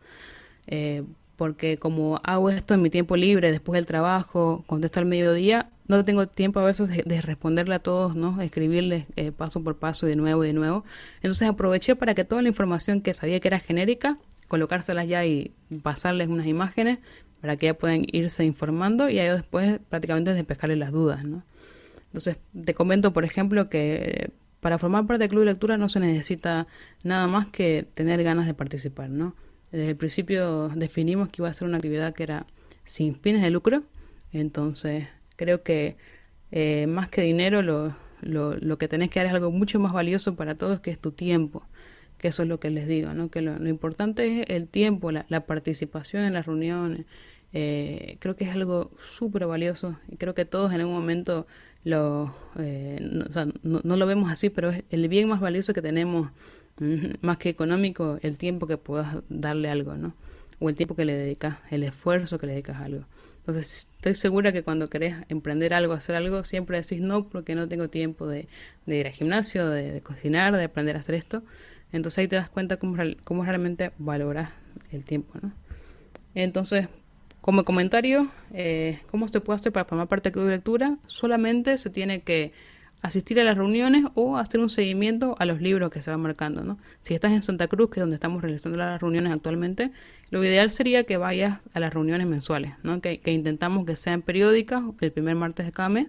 Eh, porque como hago esto en mi tiempo libre, después del trabajo, contesto al mediodía, no tengo tiempo a veces de, responderle a todos, ¿no? Escribirles eh, paso por paso de nuevo y de nuevo. Entonces aproveché para que toda la información que sabía que era genérica colocárselas ya y pasarles unas imágenes para que ya puedan irse informando y a ellos después prácticamente despejarles las dudas, ¿no? Entonces, te comento, por ejemplo, que para formar parte del club de lectura no se necesita nada más que tener ganas de participar, ¿no? Desde el principio definimos que iba a ser una actividad que era sin fines de lucro, entonces creo que eh, más que dinero lo, lo, lo que tenés que dar es algo mucho más valioso para todos, que es tu tiempo que eso es lo que les digo, ¿no? que lo, importante es el tiempo, la, participación en las reuniones. Eh, creo que es algo súper valioso y creo que todos en algún momento lo, eh, no, o sea, no, lo vemos así, pero es el bien más valioso que tenemos, más que económico, el tiempo que puedas darle algo, ¿no? O el tiempo que le dedicas, el esfuerzo que le dedicas a algo. Entonces, estoy segura que cuando querés emprender algo, hacer algo, siempre decís no porque no tengo tiempo de, de ir al gimnasio, de, cocinar, de aprender a hacer esto. Entonces ahí te das cuenta cómo, realmente valoras el tiempo, ¿no? Entonces, como comentario, eh, ¿cómo se puede hacer para formar parte del club lectura? Solamente se tiene que asistir a las reuniones o hacer un seguimiento a los libros que se van marcando, ¿no? Si estás en Santa Cruz, que es donde estamos realizando las reuniones actualmente, lo ideal sería que vayas a las reuniones mensuales, ¿no? Que, intentamos que sean periódicas, el primer martes de cada mes.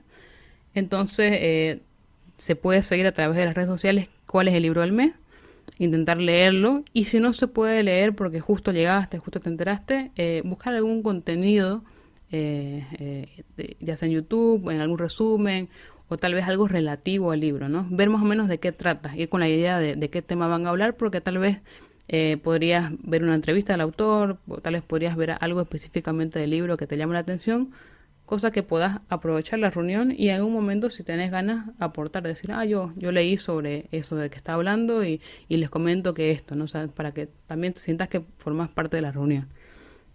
Entonces, eh, se puede seguir a través de las redes sociales cuál es el libro del mes, intentar leerlo, y si no se puede leer porque justo llegaste, justo te enteraste, eh, buscar algún contenido, eh, ya sea en YouTube, en algún resumen, o tal vez algo relativo al libro, ¿no? Ver más o menos de qué trata, ir con la idea de, de qué tema van a hablar, porque tal vez eh, podrías ver una entrevista del autor, o tal vez podrías ver algo específicamente del libro que te llame la atención, cosa que puedas aprovechar la reunión y en algún momento si tenés ganas aportar, decir, ah, yo, yo leí sobre eso de que está hablando y, y les comento que esto, ¿no? O para que también te sientas que formas parte de la reunión.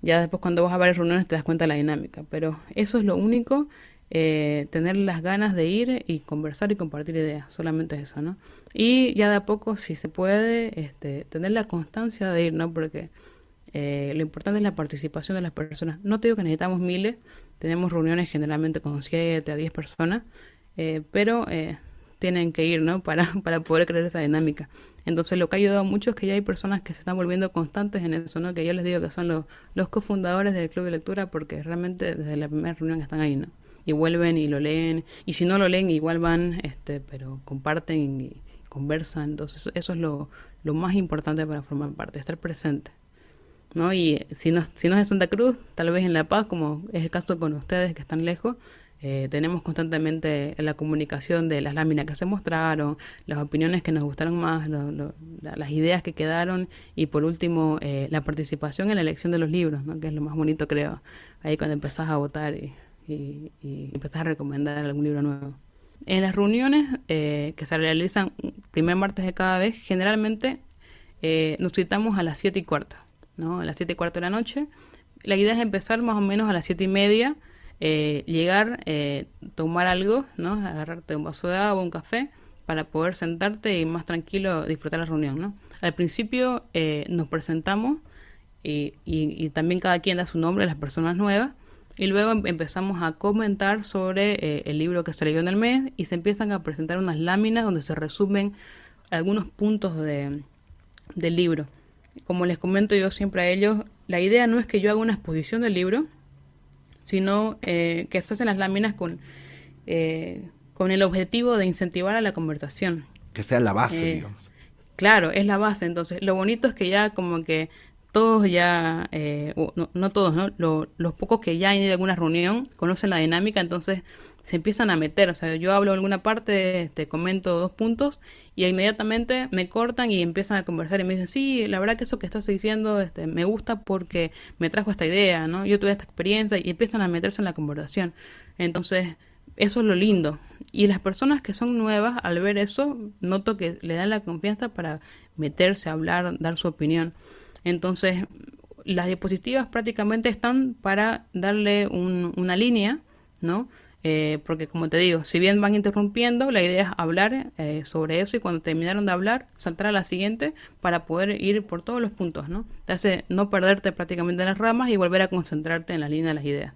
Ya después cuando vas a varias reuniones te das cuenta de la dinámica, pero eso es lo único eh, tener las ganas de ir y conversar y compartir ideas, solamente eso, ¿no? Y ya de a poco, si se puede, este, tener la constancia de ir, ¿no? Porque eh, lo importante es la participación de las personas. No te digo que necesitamos miles, tenemos reuniones generalmente con 7 a 10 personas, eh, pero tienen que ir, ¿no? Para, para poder crear esa dinámica. Entonces lo que ha ayudado mucho es que ya hay personas que se están volviendo constantes en eso, ¿no? Que yo les digo que son los, los cofundadores del club de lectura porque realmente desde la primera reunión están ahí, ¿no? y vuelven y lo leen. Y si no lo leen, igual van, este, pero comparten y conversan. Entonces, eso es lo, lo más importante para formar parte, estar presente. ¿No? Y si no, si no es en Santa Cruz, tal vez en La Paz, como es el caso con ustedes que están lejos, eh, tenemos constantemente la comunicación de las láminas que se mostraron, las opiniones que nos gustaron más, las ideas que quedaron y por último eh, la participación en la elección de los libros, ¿no? que es lo más bonito creo, ahí cuando empezás a votar y y, empezás a recomendar algún libro nuevo. En las reuniones eh, que se realizan primer martes de cada vez, generalmente eh, nos citamos a las 7 y cuarto, ¿no? A las 7 y cuarto de la noche. La idea es empezar más o menos a las 7 y media, eh, llegar, tomar algo, ¿no? Agarrarte un vaso de agua, un café, para poder sentarte y más tranquilo disfrutar la reunión, ¿no? Al principio nos presentamos y, y, y también cada quien da su nombre a las personas nuevas y luego em, empezamos a comentar sobre eh, el libro que se leyó en el mes y se empiezan a presentar unas láminas donde se resumen algunos puntos de, del libro. Como les comento yo siempre a ellos, la idea no es que yo haga una exposición del libro, sino eh, que se hacen las láminas con, eh, con el objetivo de incentivar a la conversación. Que sea la base, digamos. Claro, es la base. Entonces, lo bonito es que ya como que todos ya, eh, no, todos, ¿no? los pocos que ya han ido a alguna reunión conocen la dinámica, entonces se empiezan a meter. O sea, yo hablo en alguna parte, te comento dos puntos y inmediatamente me cortan y empiezan a conversar y me dicen, sí, la verdad que eso que estás diciendo este, me gusta porque me trajo esta idea, ¿no? Yo tuve esta experiencia y empiezan a meterse en la conversación. Entonces, eso es lo lindo. Y las personas que son nuevas, al ver eso, noto que le dan la confianza para meterse, a hablar, dar su opinión. Entonces, las diapositivas prácticamente están para darle una línea, ¿no? Eh, porque como te digo, si bien van interrumpiendo, la idea es hablar eh, sobre eso y cuando terminaron de hablar, saltar a la siguiente para poder ir por todos los puntos, ¿no? Te hace no perderte prácticamente en las ramas y volver a concentrarte en la línea de las ideas.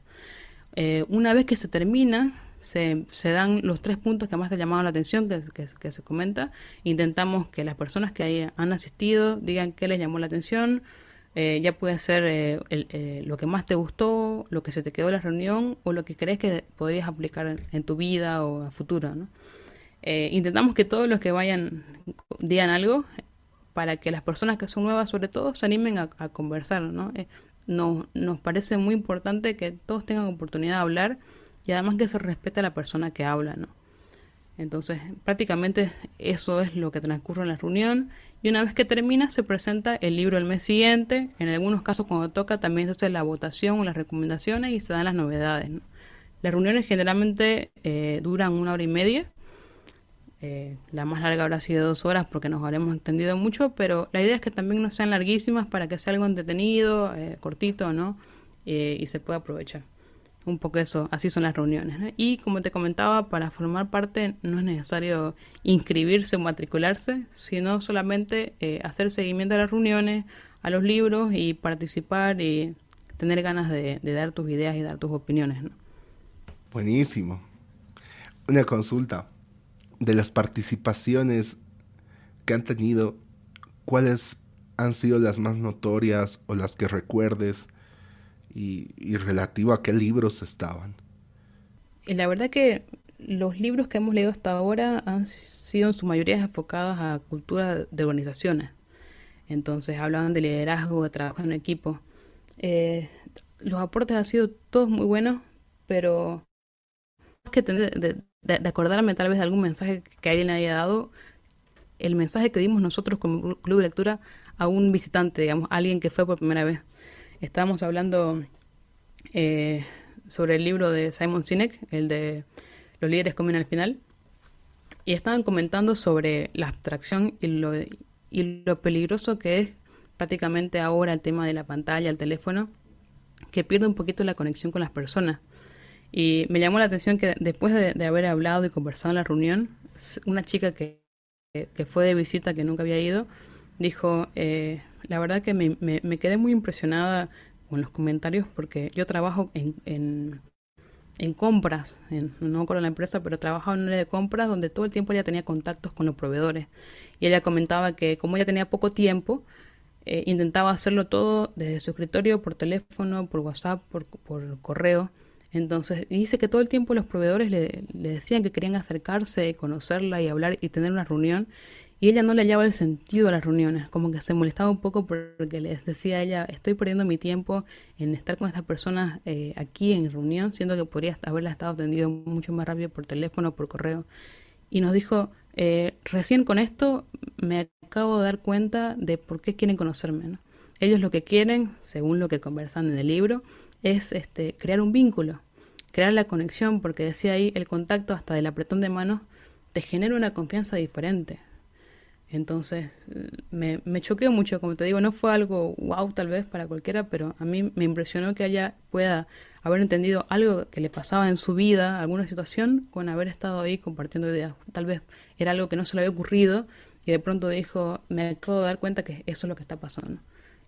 Eh, una vez que se termina, se, se, dan los tres puntos que más te llamaron la atención, que, que, se comenta. Intentamos que las personas que han asistido digan qué les llamó la atención. Eh, ya puede ser eh, eh, lo que más te gustó, lo que se te quedó en la reunión o lo que crees que podrías aplicar en, tu vida o a futuro. ¿no? intentamos que todos los que vayan digan algo para que las personas que son nuevas, sobre todo, se animen a, conversar. ¿no? nos, parece muy importante que todos tengan oportunidad de hablar y además que se respeta a la persona que habla, ¿no? Entonces, prácticamente eso es lo que transcurre en la reunión y una vez que termina se presenta el libro el mes siguiente, en algunos casos cuando toca también se hace la votación o las recomendaciones y se dan las novedades. Las reuniones generalmente eh, duran una hora y media, eh, la más larga habrá sido dos horas porque nos habremos extendido mucho, pero la idea es que también no sean larguísimas para que sea algo entretenido, eh, cortito, ¿no? y se pueda aprovechar un poco eso, así son las reuniones. Y como te comentaba, para formar parte no es necesario inscribirse o matricularse, sino solamente eh, hacer seguimiento a las reuniones, a los libros y participar y tener ganas de, dar tus ideas y dar tus opiniones. Buenísimo. Una consulta. de las participaciones que han tenido, ¿cuáles han sido las más notorias o las que recuerdes y, relativo a qué libros estaban? Y la verdad que los libros que hemos leído hasta ahora han sido en su mayoría enfocados a cultura de organizaciones. Entonces hablaban de liderazgo, de trabajo en equipo. Eh, los aportes han sido todos muy buenos, pero más que tener de, de, acordarme tal vez de algún mensaje que alguien haya dado, el mensaje que dimos nosotros como club de lectura a un visitante, digamos, alguien que fue por primera vez. Estábamos hablando eh, sobre el libro de Simon Sinek, el de Los líderes comen al final, y estaban comentando sobre la abstracción y lo, y lo peligroso que es prácticamente ahora el tema de la pantalla, el teléfono, que pierde un poquito la conexión con las personas. Y me llamó la atención que después de, haber hablado y conversado en la reunión, una chica que, que, fue de visita, que nunca había ido, dijo, eh, la verdad que me, me, quedé muy impresionada con los comentarios porque yo trabajo en, en, en compras, en, no con la empresa, pero trabajaba en un área de compras donde todo el tiempo ella tenía contactos con los proveedores. Y ella comentaba que como ella tenía poco tiempo, eh, intentaba hacerlo todo desde su escritorio, por teléfono, por WhatsApp, por, por correo. Entonces dice que todo el tiempo los proveedores le, le, decían que querían acercarse, conocerla y hablar y tener una reunión. Y ella no le hallaba el sentido a las reuniones, como que se molestaba un poco porque les decía a ella, estoy perdiendo mi tiempo en estar con estas personas eh, aquí en reunión, siendo que podría haberla estado atendido mucho más rápido por teléfono, por correo. Y nos dijo, eh, recién con esto me acabo de dar cuenta de por qué quieren conocerme. Ellos lo que quieren, según lo que conversan en el libro, es este, crear un vínculo, crear la conexión, porque decía ahí, el contacto hasta del apretón de manos te genera una confianza diferente. Entonces, me, me mucho, como te digo, no fue algo wow tal vez para cualquiera, pero a mí me impresionó que ella pueda haber entendido algo que le pasaba en su vida, alguna situación, con haber estado ahí compartiendo ideas. Tal vez era algo que no se le había ocurrido y de pronto dijo, me acabo de dar cuenta que eso es lo que está pasando.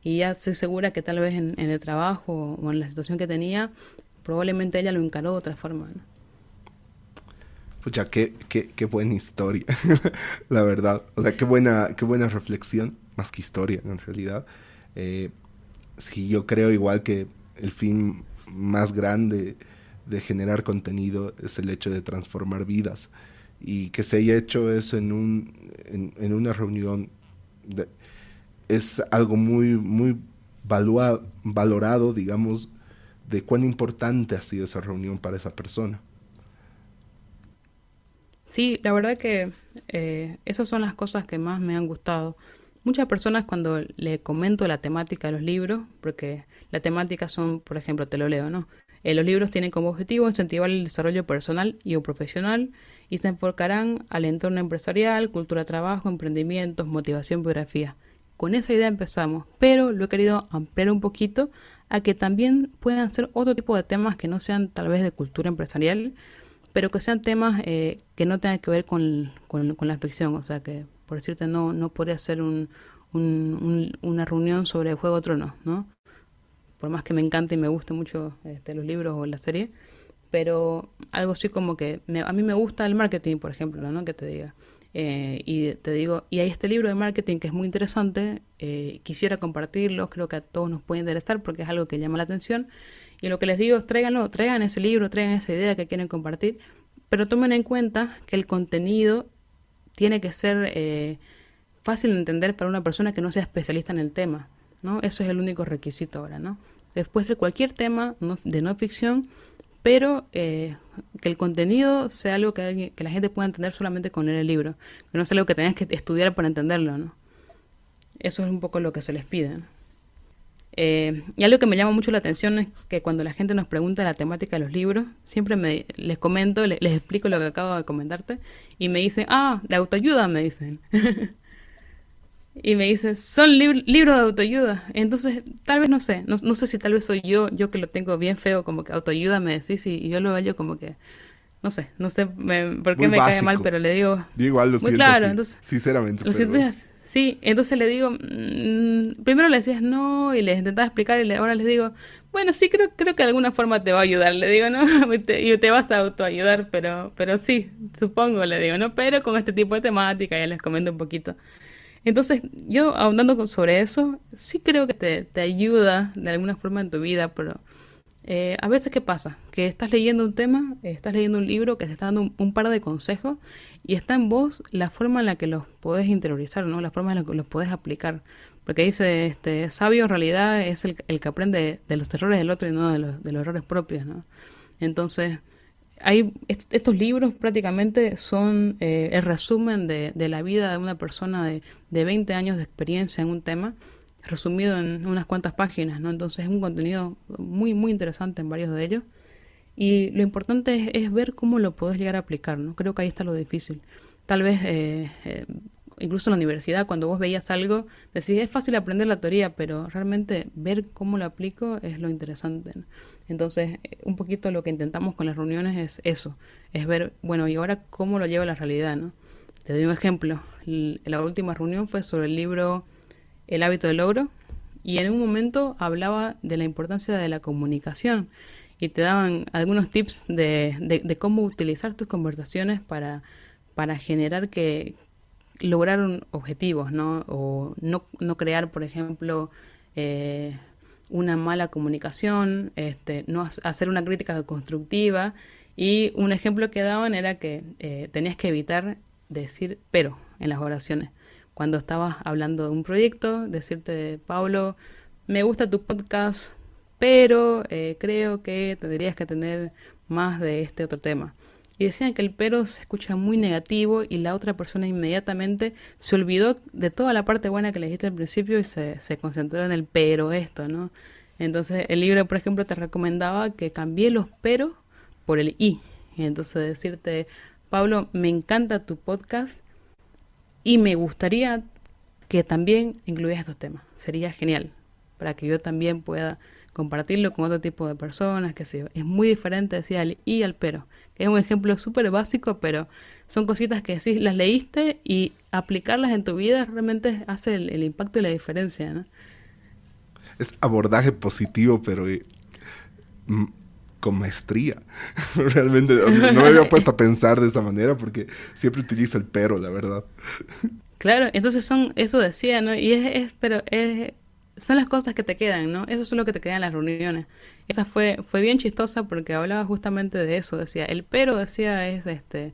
Y ya estoy segura que tal vez en, el trabajo o en la situación que tenía, probablemente ella lo encaró de otra forma. Pucha, qué, qué, qué buena historia, la verdad. O sea, qué buena, qué buena reflexión, más que historia en realidad. Eh, sí, yo creo igual que el fin más grande de generar contenido es el hecho de transformar vidas. Y que se haya hecho eso en, un, en, una reunión es algo muy, muy valorado, digamos, de cuán importante ha sido esa reunión para esa persona. Sí, la verdad que eh, esas son las cosas que más me han gustado. Muchas personas cuando le comento la temática de los libros, porque la temática son, por ejemplo, te lo leo, ¿no? Eh, los libros tienen como objetivo incentivar el desarrollo personal y o profesional y se enfocarán al entorno empresarial, cultura de trabajo, emprendimientos, motivación, biografía. Con esa idea empezamos, pero lo he querido ampliar un poquito a que también puedan ser otro tipo de temas que no sean tal vez de cultura empresarial, pero que sean temas eh, que no tengan que ver con, con, la ficción. O sea, que por decirte, no, no podría ser un, una reunión sobre el Juego de Tronos, ¿no? Por más que me encante y me guste mucho este, los libros o la serie, pero algo así como que a mí me gusta el marketing, por ejemplo, ¿no? Que te diga. Eh, y te digo, y hay este libro de marketing que es muy interesante, eh, quisiera compartirlo, creo que a todos nos puede interesar porque es algo que llama la atención y lo que les digo es tráiganlo, traigan ese libro, traigan esa idea que quieren compartir, pero tomen en cuenta que el contenido tiene que ser eh, fácil de entender para una persona que no sea especialista en el tema, ¿no? Eso es el único requisito ahora, ¿no? Después de cualquier tema de no ficción, pero eh, que el contenido sea algo que, que la gente pueda entender solamente con leer el libro, que no sea algo que tengas que estudiar para entenderlo, ¿no? Eso es un poco lo que se les pide. Eh, y algo que me llama mucho la atención es que cuando la gente nos pregunta la temática de los libros, siempre me, les comento, les, explico lo que acabo de comentarte y me dicen, ah, de autoayuda, me dicen. y me dicen, son libros de autoayuda. Entonces, tal vez no sé, no, sé si tal vez soy yo, yo que lo tengo bien feo, como que autoayuda me decís y, yo lo veo como que, no sé, no sé por qué me cae mal, pero le digo... igual lo muy claro, entonces, sinceramente. Lo Sí, entonces le digo, mm, primero le decías no y les intentaba explicar y ahora les digo, bueno, sí, creo, creo que de alguna forma te va a ayudar, le digo, ¿no? y te, vas a autoayudar, pero, pero sí, supongo, le digo, ¿no? Pero con este tipo de temática ya les comento un poquito. Entonces, yo ahondando sobre eso, sí creo que te, te ayuda de alguna forma en tu vida, pero eh, a veces, ¿qué pasa? Que estás leyendo un tema, estás leyendo un libro que te está dando un, par de consejos y está en vos la forma en la que los podés interiorizar, ¿no? La forma en la que los podés aplicar. Porque dice, este, sabio en realidad es el, que aprende de los errores del otro y no de los, de los errores propios, ¿no? Entonces, hay estos libros prácticamente son eh, el resumen de, de, la vida de una persona de, de 20 años de experiencia en un tema resumido en unas cuantas páginas, ¿no? Entonces es un contenido muy, muy interesante en varios de ellos. Y lo importante es, ver cómo lo puedes llegar a aplicar, ¿no? Creo que ahí está lo difícil. Tal vez, eh, eh, incluso en la universidad, cuando vos veías algo, decís, es fácil aprender la teoría, pero realmente ver cómo lo aplico es lo interesante. Entonces, un poquito lo que intentamos con las reuniones es eso, es ver, bueno, y ahora cómo lo lleva la realidad, ¿no? Te doy un ejemplo. La última reunión fue sobre el libro el hábito del logro y en un momento hablaba de la importancia de la comunicación y te daban algunos tips de, de, cómo utilizar tus conversaciones para, para generar que lograr objetivos, ¿no? O no, no crear, por ejemplo, eh, una mala comunicación, este, no hacer una crítica constructiva. Y un ejemplo que daban era que eh, tenías que evitar decir pero en las oraciones cuando estabas hablando de un proyecto, decirte, Pablo, me gusta tu podcast, pero eh, creo que tendrías que tener más de este otro tema. Y decían que el pero se escucha muy negativo y la otra persona inmediatamente se olvidó de toda la parte buena que le dijiste al principio y se, se concentró en el pero esto, ¿no? Entonces el libro, por ejemplo, te recomendaba que cambié los peros por el y. Entonces decirte, Pablo, me encanta tu podcast, y me gustaría que también incluyas estos temas. Sería genial para que yo también pueda compartirlo con otro tipo de personas, que sé Es muy diferente decir al y al pero, que es un ejemplo súper básico, pero son cositas que si las leíste y aplicarlas en tu vida realmente hace el, impacto y la diferencia, ¿no? Es abordaje positivo, pero eh, con maestría. Realmente no me había puesto a pensar de esa manera porque siempre utilizo el pero, la verdad. Claro, entonces son, eso decía, ¿no? Y es, pero es, son las cosas que te quedan, ¿no? Eso es lo que te queda en las reuniones. Esa fue, fue bien chistosa porque hablaba justamente de eso, decía, el pero decía es este,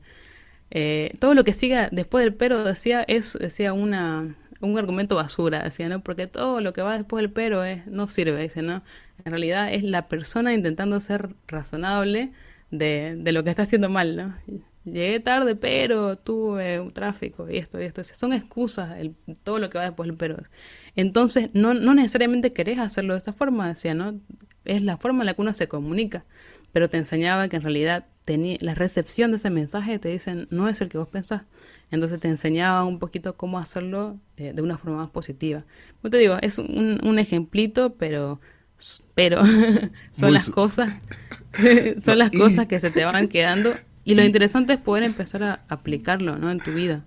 eh, todo lo que siga después del pero decía es, decía una, un argumento basura, decía, ¿no? Porque todo lo que va después del pero es, no sirve, dice, ¿no? En realidad es la persona intentando ser razonable de, de lo que está haciendo mal, ¿no? Llegué tarde, pero tuve un tráfico y esto y esto. Son excusas todo lo que va después del pero. Entonces, no, no necesariamente querés hacerlo de esta forma, decía, ¿no? Es la forma en la que uno se comunica. Pero te enseñaba que en realidad la recepción de ese mensaje te dicen no es el que vos pensás. Entonces te enseñaba un poquito cómo hacerlo eh, de una forma más positiva. Como te digo, es un, un ejemplito, pero, pero son las cosas, son las cosas que se te van quedando. Y lo interesante es poder empezar a aplicarlo, ¿no? En tu vida.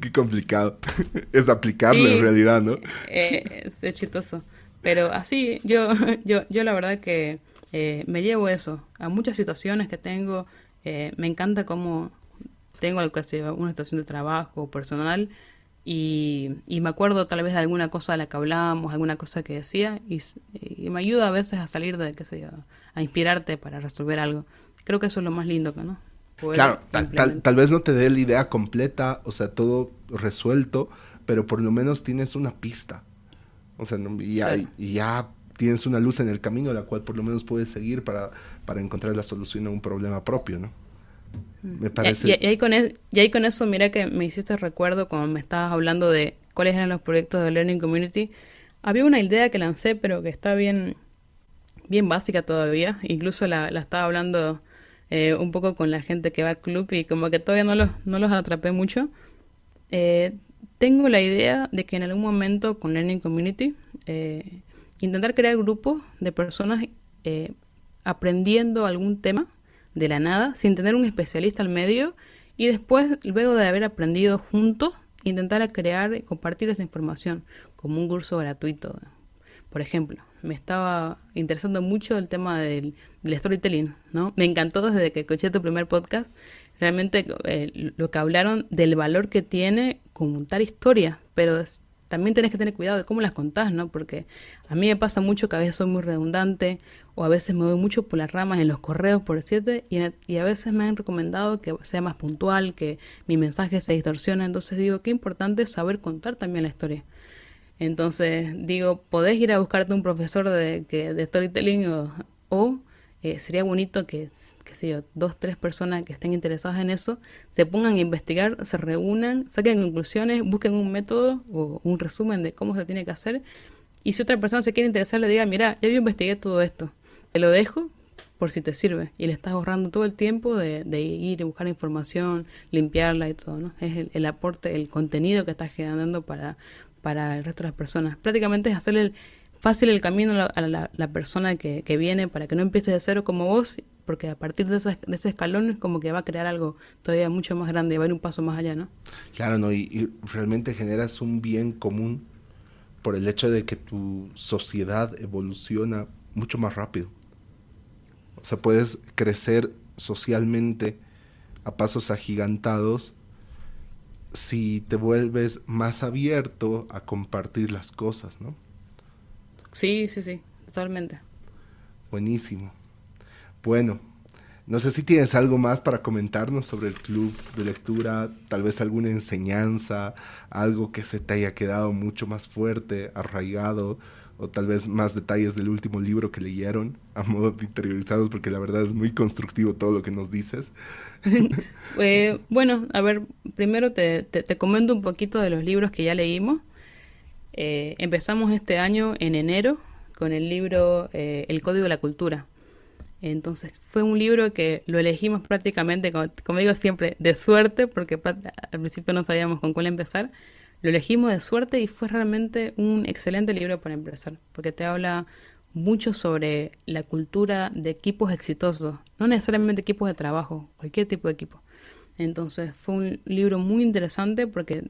Qué complicado. Es aplicarlo en realidad, ¿no? Eh, es, chistoso. Pero así, yo, yo, yo la verdad que eh, me llevo eso a muchas situaciones que tengo, eh, me encanta cómo tengo una situación de trabajo personal y, me acuerdo tal vez de alguna cosa de la que hablábamos, alguna cosa que decía y, me ayuda a veces a salir de, qué sé yo, a inspirarte para resolver algo. Creo que eso es lo más lindo, ¿no? claro, tal, vez no te dé la idea completa, o sea, todo resuelto, pero por lo menos tienes una pista. O sea, y ya, tienes una luz en el camino la cual por lo menos puedes seguir para para encontrar la solución a un problema propio, ¿no? Mm. Me parece... Y, ahí con y ahí con eso, mira que me hiciste recuerdo cuando me estabas hablando de cuáles eran los proyectos de Learning Community. Había una idea que lancé, pero que está bien, bien básica todavía. Incluso la, la estaba hablando eh, un poco con la gente que va al club y como que todavía no los, no los atrapé mucho. Eh, tengo la idea de que en algún momento con Learning Community eh, intentar crear grupos de personas aprendiendo algún tema de la nada, sin tener un especialista al medio, y después, luego de haber aprendido juntos, intentar crear y compartir esa información como un curso gratuito. Por ejemplo, me estaba interesando mucho el tema del, storytelling, ¿no? Me encantó desde que escuché tu primer podcast, realmente eh, lo que hablaron del valor que tiene contar historias, pero también tenés que tener cuidado de cómo las contás, ¿no? Porque a mí me pasa mucho que a veces soy muy redundante o a veces me voy mucho por las ramas en los correos, por decirte, y, y a veces me han recomendado que sea más puntual, que mi mensaje se distorsione. Entonces digo, qué importante saber contar también la historia. Entonces digo, podés ir a buscarte un profesor de, que, de storytelling o, eh, sería bonito que, sé yo, dos, tres personas que estén interesadas en eso se pongan a investigar, se reúnan, saquen conclusiones, busquen un método o un resumen de cómo se tiene que hacer. Y si otra persona se quiere interesar, le diga, mira, ya yo investigué todo esto, te lo dejo por si te sirve. Y le estás ahorrando todo el tiempo de, ir y buscar información, limpiarla y todo, ¿no? Es el, el aporte, el contenido que estás generando para, para el resto de las personas. Prácticamente es hacerle fácil el camino a la, persona que, viene para que no empiece de cero como vos, porque a partir de, ese, de ese escalón es como que va a crear algo todavía mucho más grande, va a ir un paso más allá, ¿no? Claro, ¿no? Y, realmente generas un bien común por el hecho de que tu sociedad evoluciona mucho más rápido. O sea, puedes crecer socialmente a pasos agigantados si te vuelves más abierto a compartir las cosas, ¿no? Sí, sí, sí, totalmente. Buenísimo. Bueno, no sé si tienes algo más para comentarnos sobre el club de lectura, tal vez alguna enseñanza, algo que se te haya quedado mucho más fuerte, arraigado, o tal vez más detalles del último libro que leyeron a modo de interiorizados, porque la verdad es muy constructivo todo lo que nos dices. Eh, bueno, a ver, primero te, comento un poquito de los libros que ya leímos. Eh, empezamos este año en enero con el libro eh, El Código de la Cultura. Entonces fue un libro que lo elegimos prácticamente, como, digo siempre, de suerte, porque al principio no sabíamos con cuál empezar. Lo elegimos de suerte y fue realmente un excelente libro para empezar, porque te habla mucho sobre la cultura de equipos exitosos, no necesariamente equipos de trabajo, cualquier tipo de equipo. Entonces fue un libro muy interesante porque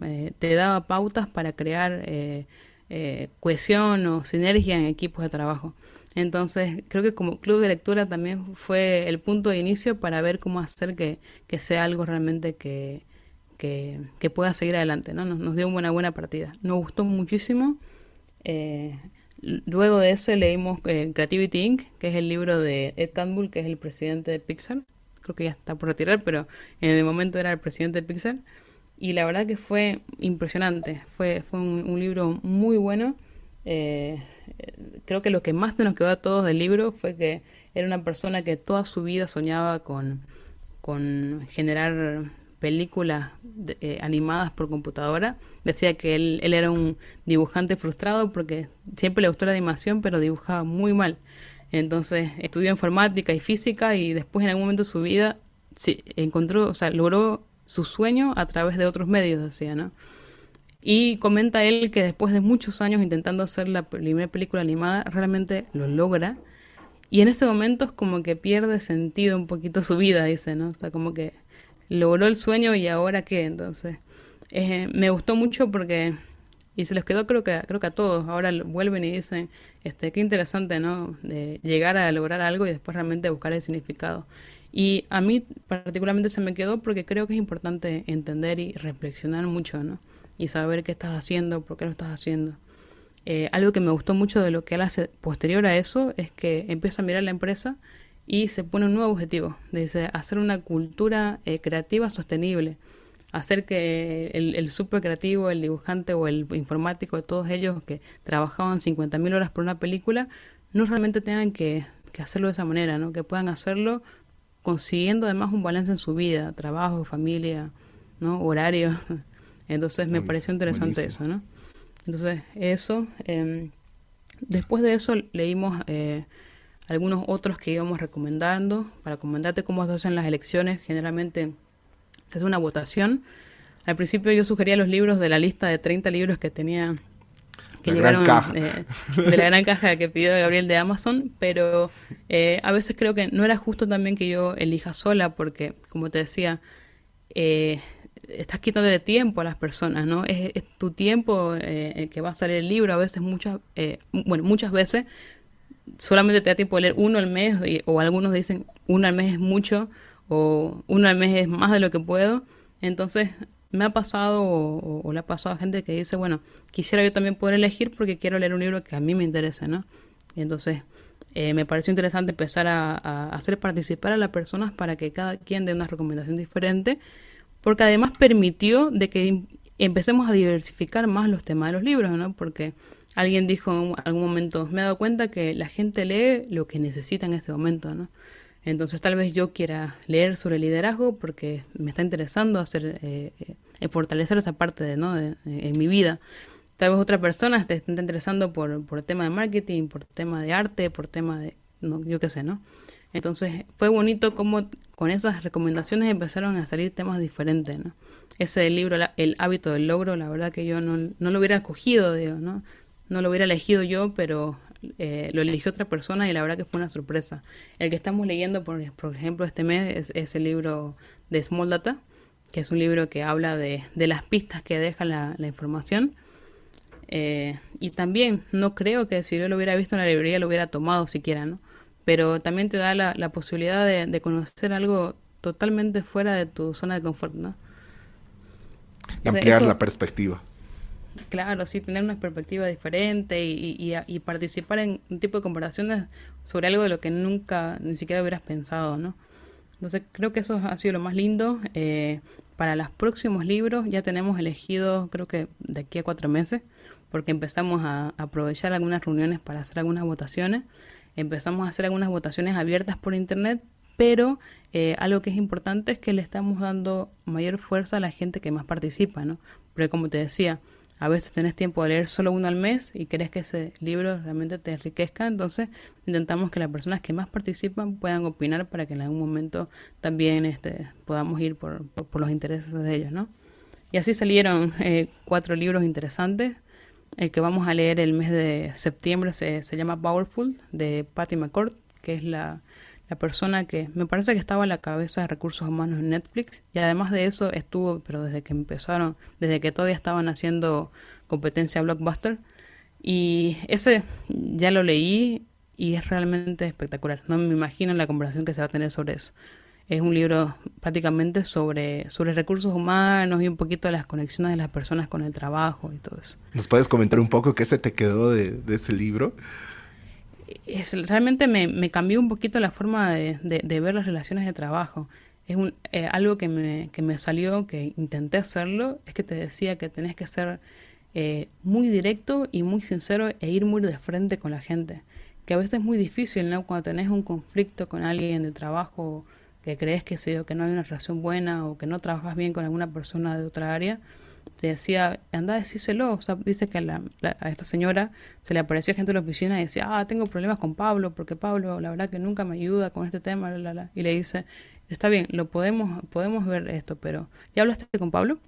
eh, te daba pautas para crear eh, eh, cohesión o sinergia en equipos de trabajo. Entonces creo que como club de lectura también fue el punto de inicio para ver cómo hacer que, sea algo realmente que, que, pueda seguir adelante. ¿no? Nos, dio una buena partida. Nos gustó muchísimo. Luego de eso leímos eh, Creativity Inc., que es el libro de Ed que es el presidente de Pixar. Creo que ya está por retirar, pero en el momento era el presidente de Pixar. Y la verdad que fue impresionante. Fue, fue un, libro muy bueno. Eh, creo que lo que más nos quedó a todos del libro fue que era una persona que toda su vida soñaba con, con generar películas eh, animadas por computadora. Decía que él, él era un dibujante frustrado porque siempre le gustó la animación, pero dibujaba muy mal. Entonces estudió informática y física y después en algún momento de su vida sí, encontró, o sea, logró su sueño a través de otros medios, decía, ¿no? Y comenta él que después de muchos años intentando hacer la primera película animada, realmente lo logra. Y en ese momento es como que pierde sentido un poquito su vida, dice, ¿no? O sea, como que logró el sueño y ahora qué, entonces. Eh, me gustó mucho porque, y se les quedó creo que, creo que a todos, ahora vuelven y dicen, este, qué interesante, ¿no? De llegar a lograr algo y después realmente buscar el significado. Y a mí particularmente se me quedó porque creo que es importante entender y reflexionar mucho, ¿no? Y saber qué estás haciendo, por qué lo estás haciendo. Eh, algo que me gustó mucho de lo que él hace posterior a eso es que empieza a mirar la empresa y se pone un nuevo objetivo, dice hacer una cultura eh, creativa sostenible, hacer que el, el super creativo, el dibujante o el informático, todos ellos que trabajaban 50.000 horas por una película, no realmente tengan que, hacerlo de esa manera, ¿no? que puedan hacerlo consiguiendo además un balance en su vida, trabajo, familia, ¿no? horario. Entonces me pareció interesante eso, ¿no? Entonces eso, em, después de eso leímos eh, algunos otros que íbamos recomendando para comentarte cómo se hacen las elecciones. Generalmente se hace una votación. Al principio yo sugería los libros de la lista de 30 libros que tenía que llegaron eh, de la gran caja que pidió Gabriel de Amazon, pero eh, a veces creo que no era justo también que yo elija sola, porque como te decía, eh, estás quitándole tiempo a las personas, ¿no? Es, tu tiempo eh, que va a salir el libro, a veces, muchas, eh, bueno, muchas veces solamente te da tiempo de leer uno al mes, o algunos dicen uno al mes es mucho, o uno al mes es más de lo que puedo. Entonces, me ha pasado, o, le ha pasado a gente que dice, bueno, quisiera yo también poder elegir porque quiero leer un libro que a mí me interese, ¿no? Entonces, eh, me pareció interesante empezar a, hacer participar a las personas para que cada quien dé una recomendación diferente porque además permitió de que empecemos a diversificar más los temas de los libros, ¿no? Porque alguien dijo en algún momento, me he dado cuenta que la gente lee lo que necesita en ese momento, ¿no? Entonces tal vez yo quiera leer sobre liderazgo porque me está interesando hacer, eh, eh fortalecer esa parte de, ¿no? en mi vida. Tal vez otra persona te esté interesando por, por tema de marketing, por tema de arte, por tema de, no, yo qué sé, ¿no? Entonces fue bonito cómo con esas recomendaciones empezaron a salir temas diferentes, ¿no? Ese libro, El hábito del logro, la verdad que yo no, no lo hubiera escogido, digo, ¿no? No lo hubiera elegido yo, pero eh, lo eligió otra persona y la verdad que fue una sorpresa. El que estamos leyendo, por, ejemplo, este mes es, el libro de Small Data, que es un libro que habla de, de las pistas que deja la, la información. Eh, y también no creo que si yo lo hubiera visto en la librería lo hubiera tomado siquiera, ¿no? Pero también te da la, posibilidad de, conocer algo totalmente fuera de tu zona de confort, ¿no? Ampliar la perspectiva. Claro, sí, tener una perspectiva diferente y, participar en un tipo de comparaciones sobre algo de lo que nunca ni siquiera hubieras pensado, ¿no? Entonces creo que eso ha sido lo más lindo. Eh, para los próximos libros ya tenemos elegido, creo que de aquí a cuatro meses, porque empezamos a aprovechar algunas reuniones para hacer algunas votaciones empezamos a hacer algunas votaciones abiertas por internet, pero eh, algo que es importante es que le estamos dando mayor fuerza a la gente que más participa, ¿no? Porque como te decía, a veces tenés tiempo de leer solo uno al mes y querés que ese libro realmente te enriquezca, entonces intentamos que las personas que más participan puedan opinar para que en algún momento también este, podamos ir por, por, los intereses de ellos, ¿no? Y así salieron eh, cuatro libros interesantes. El que vamos a leer el mes de septiembre se, se llama Powerful, de Patty McCord, que es la, la, persona que me parece que estaba a la cabeza de recursos humanos en Netflix. Y además de eso estuvo, pero desde que empezaron, desde que todavía estaban haciendo competencia Blockbuster. Y ese ya lo leí y es realmente espectacular. No me imagino la conversación que se va a tener sobre eso. Es un libro prácticamente sobre, sobre recursos humanos y un poquito de las conexiones de las personas con el trabajo y todo eso. ¿Nos puedes comentar un poco qué se te quedó de, ese libro? Es, realmente me, me, cambió un poquito la forma de, de, ver las relaciones de trabajo. Es un, eh, algo que me, que me salió, que intenté hacerlo, es que te decía que tenés que ser eh, muy directo y muy sincero e ir muy de frente con la gente. Que a veces es muy difícil, ¿no? Cuando tenés un conflicto con alguien de trabajo que crees que, sé, que no hay una relación buena o que no trabajas bien con alguna persona de otra área, te decía, anda a decírselo. O sea, dice que a esta señora se le apareció gente en la oficina y decía, ah, tengo problemas con Pablo, porque Pablo, la verdad que nunca me ayuda con este tema, y le dice, está bien, lo podemos, podemos ver esto, pero ¿ya hablaste con Pablo?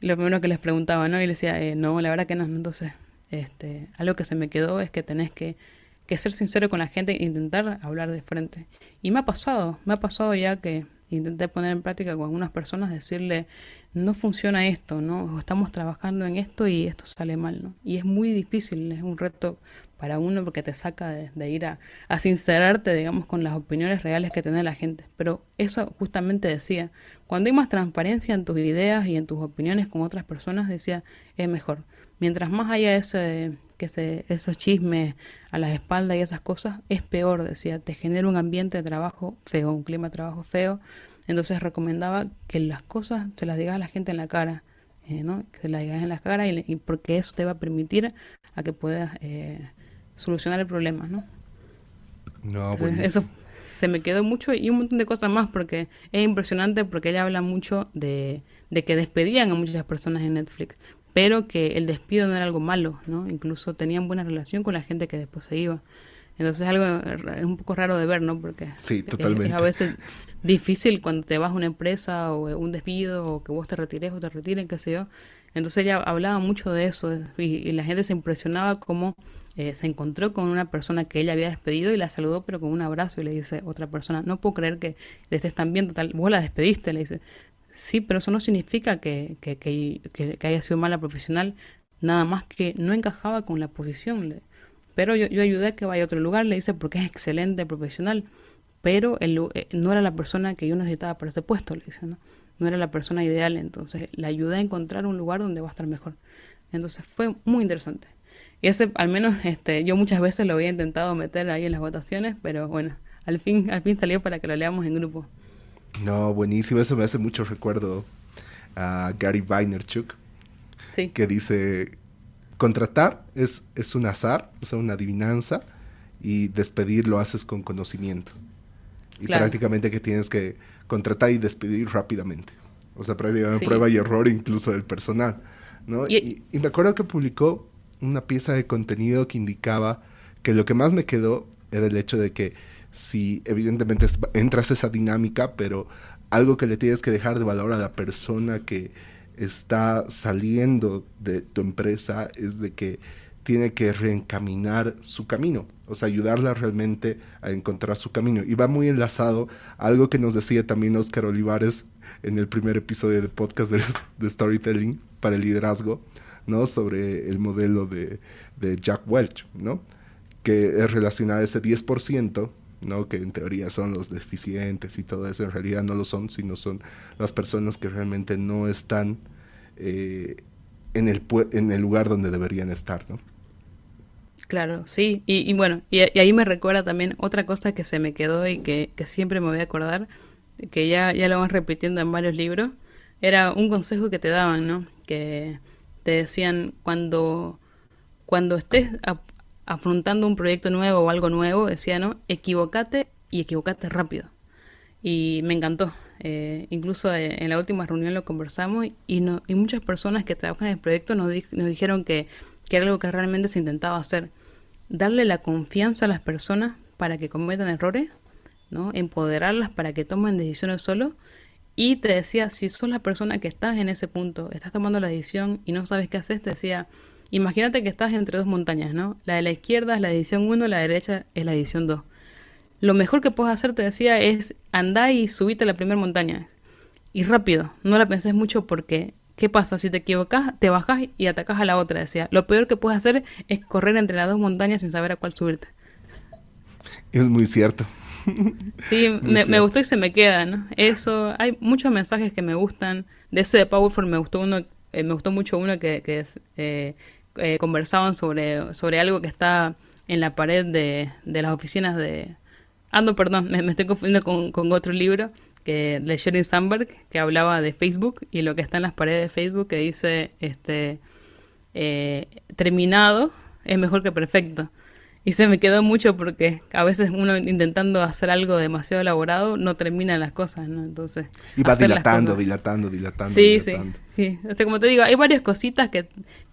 Lo primero que les preguntaba, ¿no? Y le decía, eh, no, la verdad que no. Entonces, este, algo que se me quedó es que tenés que que ser sincero con la gente e intentar hablar de frente. Y me ha pasado, me ha pasado ya que intenté poner en práctica con algunas personas, decirle, no funciona esto, ¿no? Estamos trabajando en esto y esto sale mal, ¿no? Y es muy difícil, es un reto para uno porque te saca de, ir a, a, sincerarte, digamos, con las opiniones reales que tiene la gente. Pero eso justamente decía, cuando hay más transparencia en tus ideas y en tus opiniones con otras personas, decía, es mejor. Mientras más haya ese, que se, esos chismes a las espaldas y esas cosas, es peor, decía, te genera un ambiente de trabajo feo, un clima de trabajo feo. Entonces recomendaba que las cosas se las digas a la gente en la cara, eh, ¿no? Que se las digas en la cara y, porque eso te va a permitir a que puedas eh, solucionar el problema, ¿no? No, eso se me quedó mucho y un montón de cosas más porque es impresionante porque ella habla mucho de, de que despedían a muchas personas en Netflix pero que el despido no era algo malo, ¿no? Incluso tenían buena relación con la gente que después se iba. Entonces es algo es un poco raro de ver, ¿no? Porque sí, totalmente. Es, a veces difícil cuando te vas a una empresa o un despido o que vos te retires o te retiren, qué sé yo. Entonces ella hablaba mucho de eso y, la gente se impresionaba cómo eh, se encontró con una persona que ella había despedido y la saludó pero con un abrazo y le dice otra persona, no puedo creer que le estés tan bien, total, vos la despediste, le dice, Sí, pero eso no significa que, que, que, haya sido mala profesional, nada más que no encajaba con la posición. Pero yo, yo ayudé a que vaya a otro lugar, le hice porque es excelente profesional, pero él, eh, no era la persona que yo necesitaba para ese puesto, le dice, ¿no? No era la persona ideal, entonces le ayudé a encontrar un lugar donde va a estar mejor. Entonces fue muy interesante. Y ese, al menos, este, yo muchas veces lo había intentado meter ahí en las votaciones, pero bueno, al fin, al fin salió para que lo leamos en grupo. No, buenísimo, eso me hace mucho recuerdo a Gary Vaynerchuk, sí. que dice, contratar es, es un azar, o sea, una adivinanza, y despedir lo haces con conocimiento. Y prácticamente que tienes que contratar y despedir rápidamente. O sea, prácticamente prueba y error incluso del personal. ¿no? Y, y, me acuerdo que publicó una pieza de contenido que indicaba que lo que más me quedó era el hecho de que si evidentemente entras esa dinámica, pero algo que le tienes que dejar de valor a la persona que está saliendo de tu empresa es de que tiene que reencaminar su camino, o sea, ayudarla realmente a encontrar su camino. Y va muy enlazado a algo que nos decía también Oscar Olivares en el primer episodio de podcast de, Storytelling para el liderazgo, ¿no? Sobre el modelo de, de Jack Welch, ¿no? Que es relacionado a ese 10%, ¿no? Que en teoría son los deficientes y todo eso, en realidad no lo son, sino son las personas que realmente no están eh, en, el, en el lugar donde deberían estar, ¿no? Claro, sí, y, bueno, y, ahí me recuerda también otra cosa que se me quedó y que, siempre me voy a acordar, que ya, ya lo vamos repitiendo en varios libros, era un consejo que te daban, ¿no? Que te decían cuando, cuando estés afrontando un proyecto nuevo o algo nuevo, decía, ¿no? Equivocate y equivocate rápido. Y me encantó. Eh, incluso eh, en la última reunión lo conversamos y, no, y muchas personas que trabajan en el proyecto nos, nos dijeron que, que era algo que realmente se intentaba hacer. Darle la confianza a las personas para que cometan errores, ¿no? empoderarlas para que tomen decisiones solo. Y te decía, si sos la persona que estás en ese punto, estás tomando la decisión y no sabes qué hacer, te decía, Imagínate que estás entre dos montañas, ¿no? La de la izquierda es la edición 1, la derecha es la edición 2. Lo mejor que puedes hacer, te decía, es andar y subirte a la primera montaña. Y rápido, no la penses mucho porque, ¿qué pasa? Si te equivocas, te bajas y atacas a la otra, decía. Lo peor que puedes hacer es correr entre las dos montañas sin saber a cuál subirte. Es muy cierto. Sí, me, gustó y se me queda, ¿no? Eso, hay muchos mensajes que me gustan. De ese de Powerful me gustó uno, eh, me gustó mucho uno que, que es eh, eh, conversaban sobre, sobre algo que está en la pared de, de las oficinas de... Ah, no, perdón, me, estoy confundiendo con, con, otro libro que de Sheryl Sandberg que hablaba de Facebook y lo que está en las paredes de Facebook que dice este eh, terminado es mejor que perfecto. Y se me quedó mucho porque a veces uno intentando hacer algo demasiado elaborado no termina las cosas, ¿no? Entonces... Y va dilatando, dilatando, dilatando. Sí, sí, sí. O sea, como te digo, hay varias cositas que,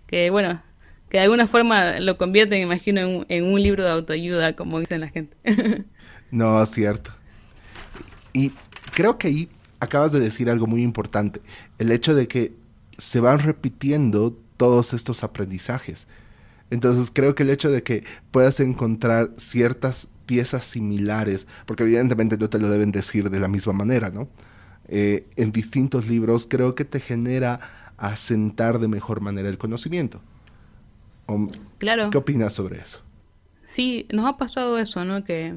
que bueno, que de alguna forma lo convierte, me imagino, en, un libro de autoayuda, como dicen la gente. no, cierto. Y creo que ahí acabas de decir algo muy importante, el hecho de que se van repitiendo todos estos aprendizajes. Entonces creo que el hecho de que puedas encontrar ciertas piezas similares, porque evidentemente no te lo deben decir de la misma manera, ¿no? Eh, en distintos libros creo que te genera asentar de mejor manera el conocimiento claro. ¿Qué opinas sobre eso? Sí, nos ha pasado eso, ¿no? Que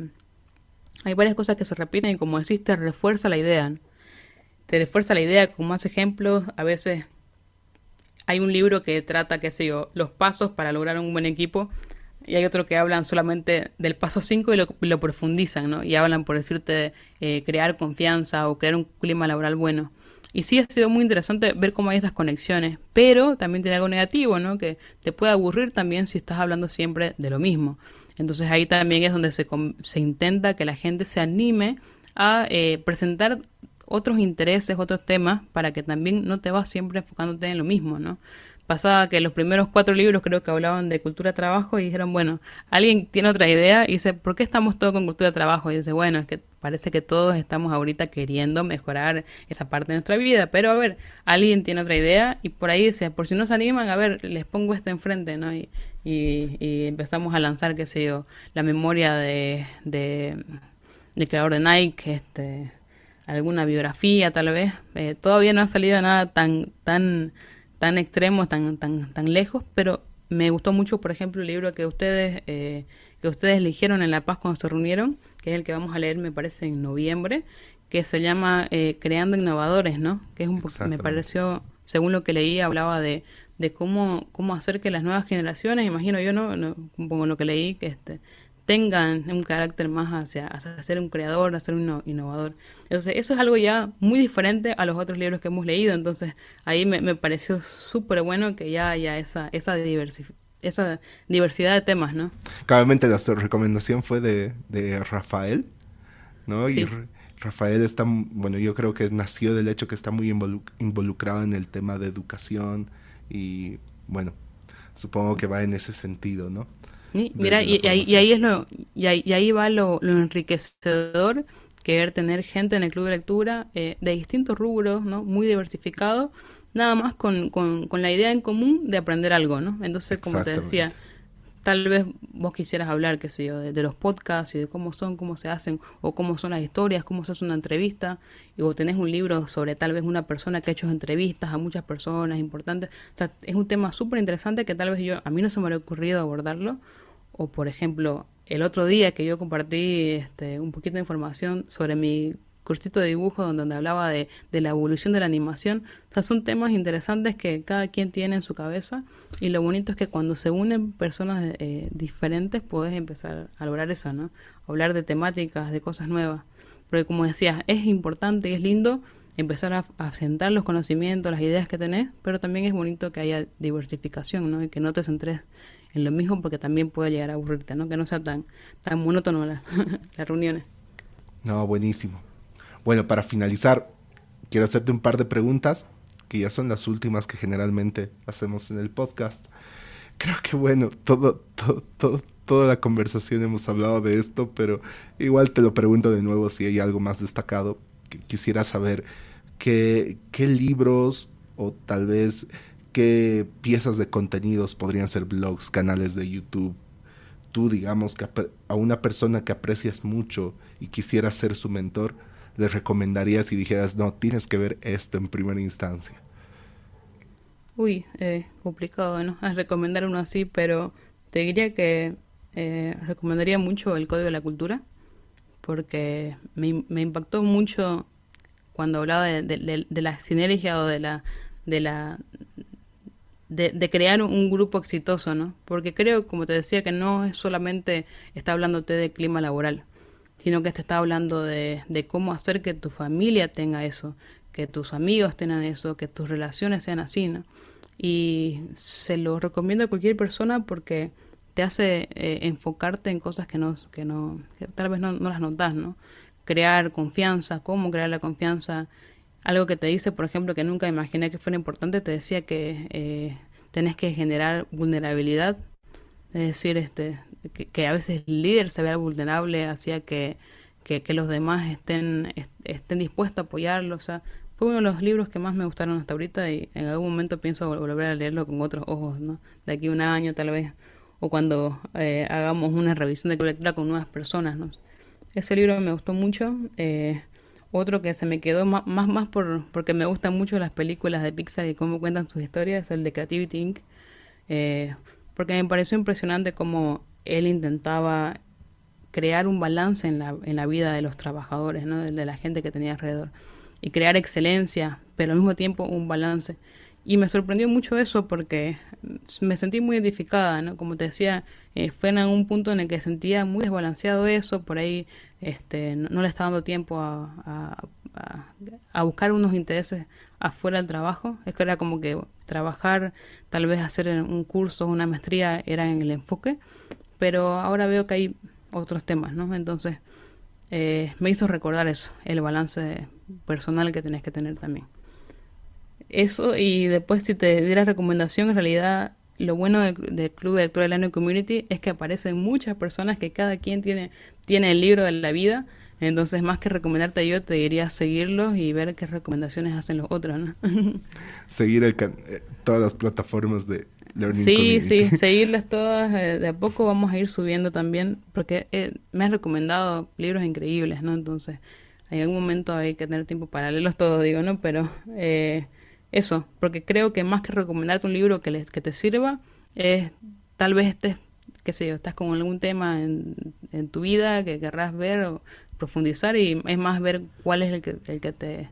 hay varias cosas que se repiten y como decís, te refuerza la idea. Te refuerza la idea con más ejemplos. A veces hay un libro que trata, qué sé yo, los pasos para lograr un buen equipo y hay otro que hablan solamente del paso 5 y lo, profundizan, ¿no? Y hablan, por decirte, eh, crear confianza o crear un clima laboral bueno. Y sí ha sido muy interesante ver cómo hay esas conexiones, pero también tiene algo negativo, ¿no? Que te puede aburrir también si estás hablando siempre de lo mismo. Entonces ahí también es donde se, se intenta que la gente se anime a eh, presentar otros intereses, otros temas, para que también no te vas siempre enfocándote en lo mismo, ¿no? Pasaba que los primeros cuatro libros creo que hablaban de cultura de trabajo y dijeron, bueno, alguien tiene otra idea y dice, ¿por qué estamos todos con cultura de trabajo? Y dice, bueno, es que parece que todos estamos ahorita queriendo mejorar esa parte de nuestra vida, pero a ver, alguien tiene otra idea y por ahí dice, por si no se animan, a ver, les pongo esto enfrente, ¿no? Y, y, empezamos a lanzar, qué sé yo, la memoria de, de, del creador de Nike, este alguna biografía tal vez. Eh, todavía no ha salido nada tan, tan, tan extremo, tan, tan, tan lejos, pero me gustó mucho, por ejemplo, el libro que ustedes, eh, que ustedes eligieron en La Paz cuando se reunieron, que es el que vamos a leer, me parece, en noviembre, que se llama eh, Creando Innovadores, ¿no? Que es un poco, me pareció, según lo que leí, hablaba de, de cómo, cómo hacer que las nuevas generaciones, imagino yo, ¿no? no como lo que leí, que este, tengan un carácter más hacia, hacia ser un creador, hacia ser un innovador. Entonces, eso es algo ya muy diferente a los otros libros que hemos leído. Entonces, ahí me, me pareció súper bueno que ya haya esa, esa, esa diversidad de temas, ¿no? Claramente la recomendación fue de, de Rafael, ¿no? Y Rafael está, bueno, yo creo que nació del hecho que está muy involucrado en el tema de educación y, bueno, supongo que va en ese sentido, ¿no? Mira, y, ahí, es lo, y ahí, va lo, enriquecedor querer tener gente en el club de lectura eh, de distintos rubros, ¿no? Muy diversificado, nada más con, con, la idea en común de aprender algo, ¿no? Entonces, como te decía, tal vez vos quisieras hablar, qué sé yo, de, los podcasts y de cómo son, cómo se hacen, o cómo son las historias, cómo se hace una entrevista, y vos tenés un libro sobre tal vez una persona que ha hecho entrevistas a muchas personas importantes. O sea, es un tema súper interesante que tal vez yo, a mí no se me ha ocurrido abordarlo, o por ejemplo, el otro día que yo compartí este, un poquito de información sobre mi cursito de dibujo donde, hablaba de, la evolución de la animación. O sea, son temas interesantes que cada quien tiene en su cabeza y lo bonito es que cuando se unen personas eh, diferentes puedes empezar a lograr eso, ¿no? Hablar de temáticas, de cosas nuevas. Porque como decías, es importante y es lindo empezar a, a, los conocimientos, las ideas que tenés, pero también es bonito que haya diversificación, ¿no? Y que no te centres en lo mismo porque también puede llegar a aburrirte, ¿no? Que no sea tan, tan monótono las reuniones. No, buenísimo. Bueno, para finalizar, quiero hacerte un par de preguntas, que ya son las últimas que generalmente hacemos en el podcast. Creo que bueno, todo, todo, todo, toda la conversación hemos hablado de esto, pero igual te lo pregunto de nuevo si hay algo más destacado. Quisiera saber qué, qué libros o tal vez qué piezas de contenidos podrían ser blogs, canales de YouTube. Tú, digamos, que a una persona que aprecias mucho y quisieras ser su mentor, le recomendarías y dijeras, no, tienes que ver esto en primera instancia? Uy, eh, complicado, ¿no? A recomendar uno así, pero te diría que eh, recomendaría mucho el Código de la Cultura, porque me, impactó mucho cuando hablaba de, la sinergia o de la de, crear un, grupo exitoso, ¿no? Porque creo, como te decía, que no es solamente está hablándote de clima laboral, sino que te está hablando de, cómo hacer que tu familia tenga eso, que tus amigos tengan eso, que tus relaciones sean así, ¿no? Y se lo recomiendo a cualquier persona porque te hace eh, enfocarte en cosas que no, que no, que tal vez no, no las notas, ¿no? Crear confianza, cómo crear la confianza, algo que te dice, por ejemplo, que nunca imaginé que fuera importante, te decía que eh, tenés que generar vulnerabilidad, es decir, este, que, a veces el líder se vea vulnerable hacia que, que, los demás estén, estén dispuestos a apoyarlo. O sea, fue uno de los libros que más me gustaron hasta ahorita y en algún momento pienso volver a leerlo con otros ojos, ¿no? De aquí a un año tal vez, o cuando eh, hagamos una revisión de lectura con nuevas personas, ¿no? Ese libro me gustó mucho. Eh, otro que se me quedó más, más, por, porque me gustan mucho las películas de Pixar y cómo cuentan sus historias, el de Creativity Inc. Eh, porque me pareció impresionante cómo él intentaba crear un balance en la, en la vida de los trabajadores, ¿no? de, la gente que tenía alrededor, y crear excelencia, pero al mismo tiempo un balance. Y me sorprendió mucho eso porque me sentí muy edificada, ¿no? Como te decía, eh, fue en un punto en el que sentía muy desbalanceado eso, por ahí este, no, le estaba dando tiempo a, a, buscar unos intereses afuera del trabajo. Es que era como que trabajar, tal vez hacer un curso, una maestría, era en el enfoque, pero ahora veo que hay otros temas, ¿no? Entonces, eh, me hizo recordar eso, el balance personal que tenés que tener también. Eso, y después si te diera recomendación, en realidad lo bueno del, Club de Lectura del Año Community es que aparecen muchas personas que cada quien tiene, tiene el libro de la vida. Entonces, más que recomendarte yo, te diría seguirlos y ver qué recomendaciones hacen los otros, ¿no? Seguir el eh, todas las plataformas de Learning sí, Community. Sí, sí, seguirlas todas. Eh, de a poco vamos a ir subiendo también, porque eh, me has recomendado libros increíbles, ¿no? Entonces, en algún momento hay que tener tiempo para leerlos todos, digo, ¿no? Pero eh, eso, porque creo que más que recomendarte un libro que, le, que te sirva, es tal vez estés, qué sé yo, estás con algún tema en, en tu vida que querrás ver o profundizar y es más ver cuál es el que, el que te,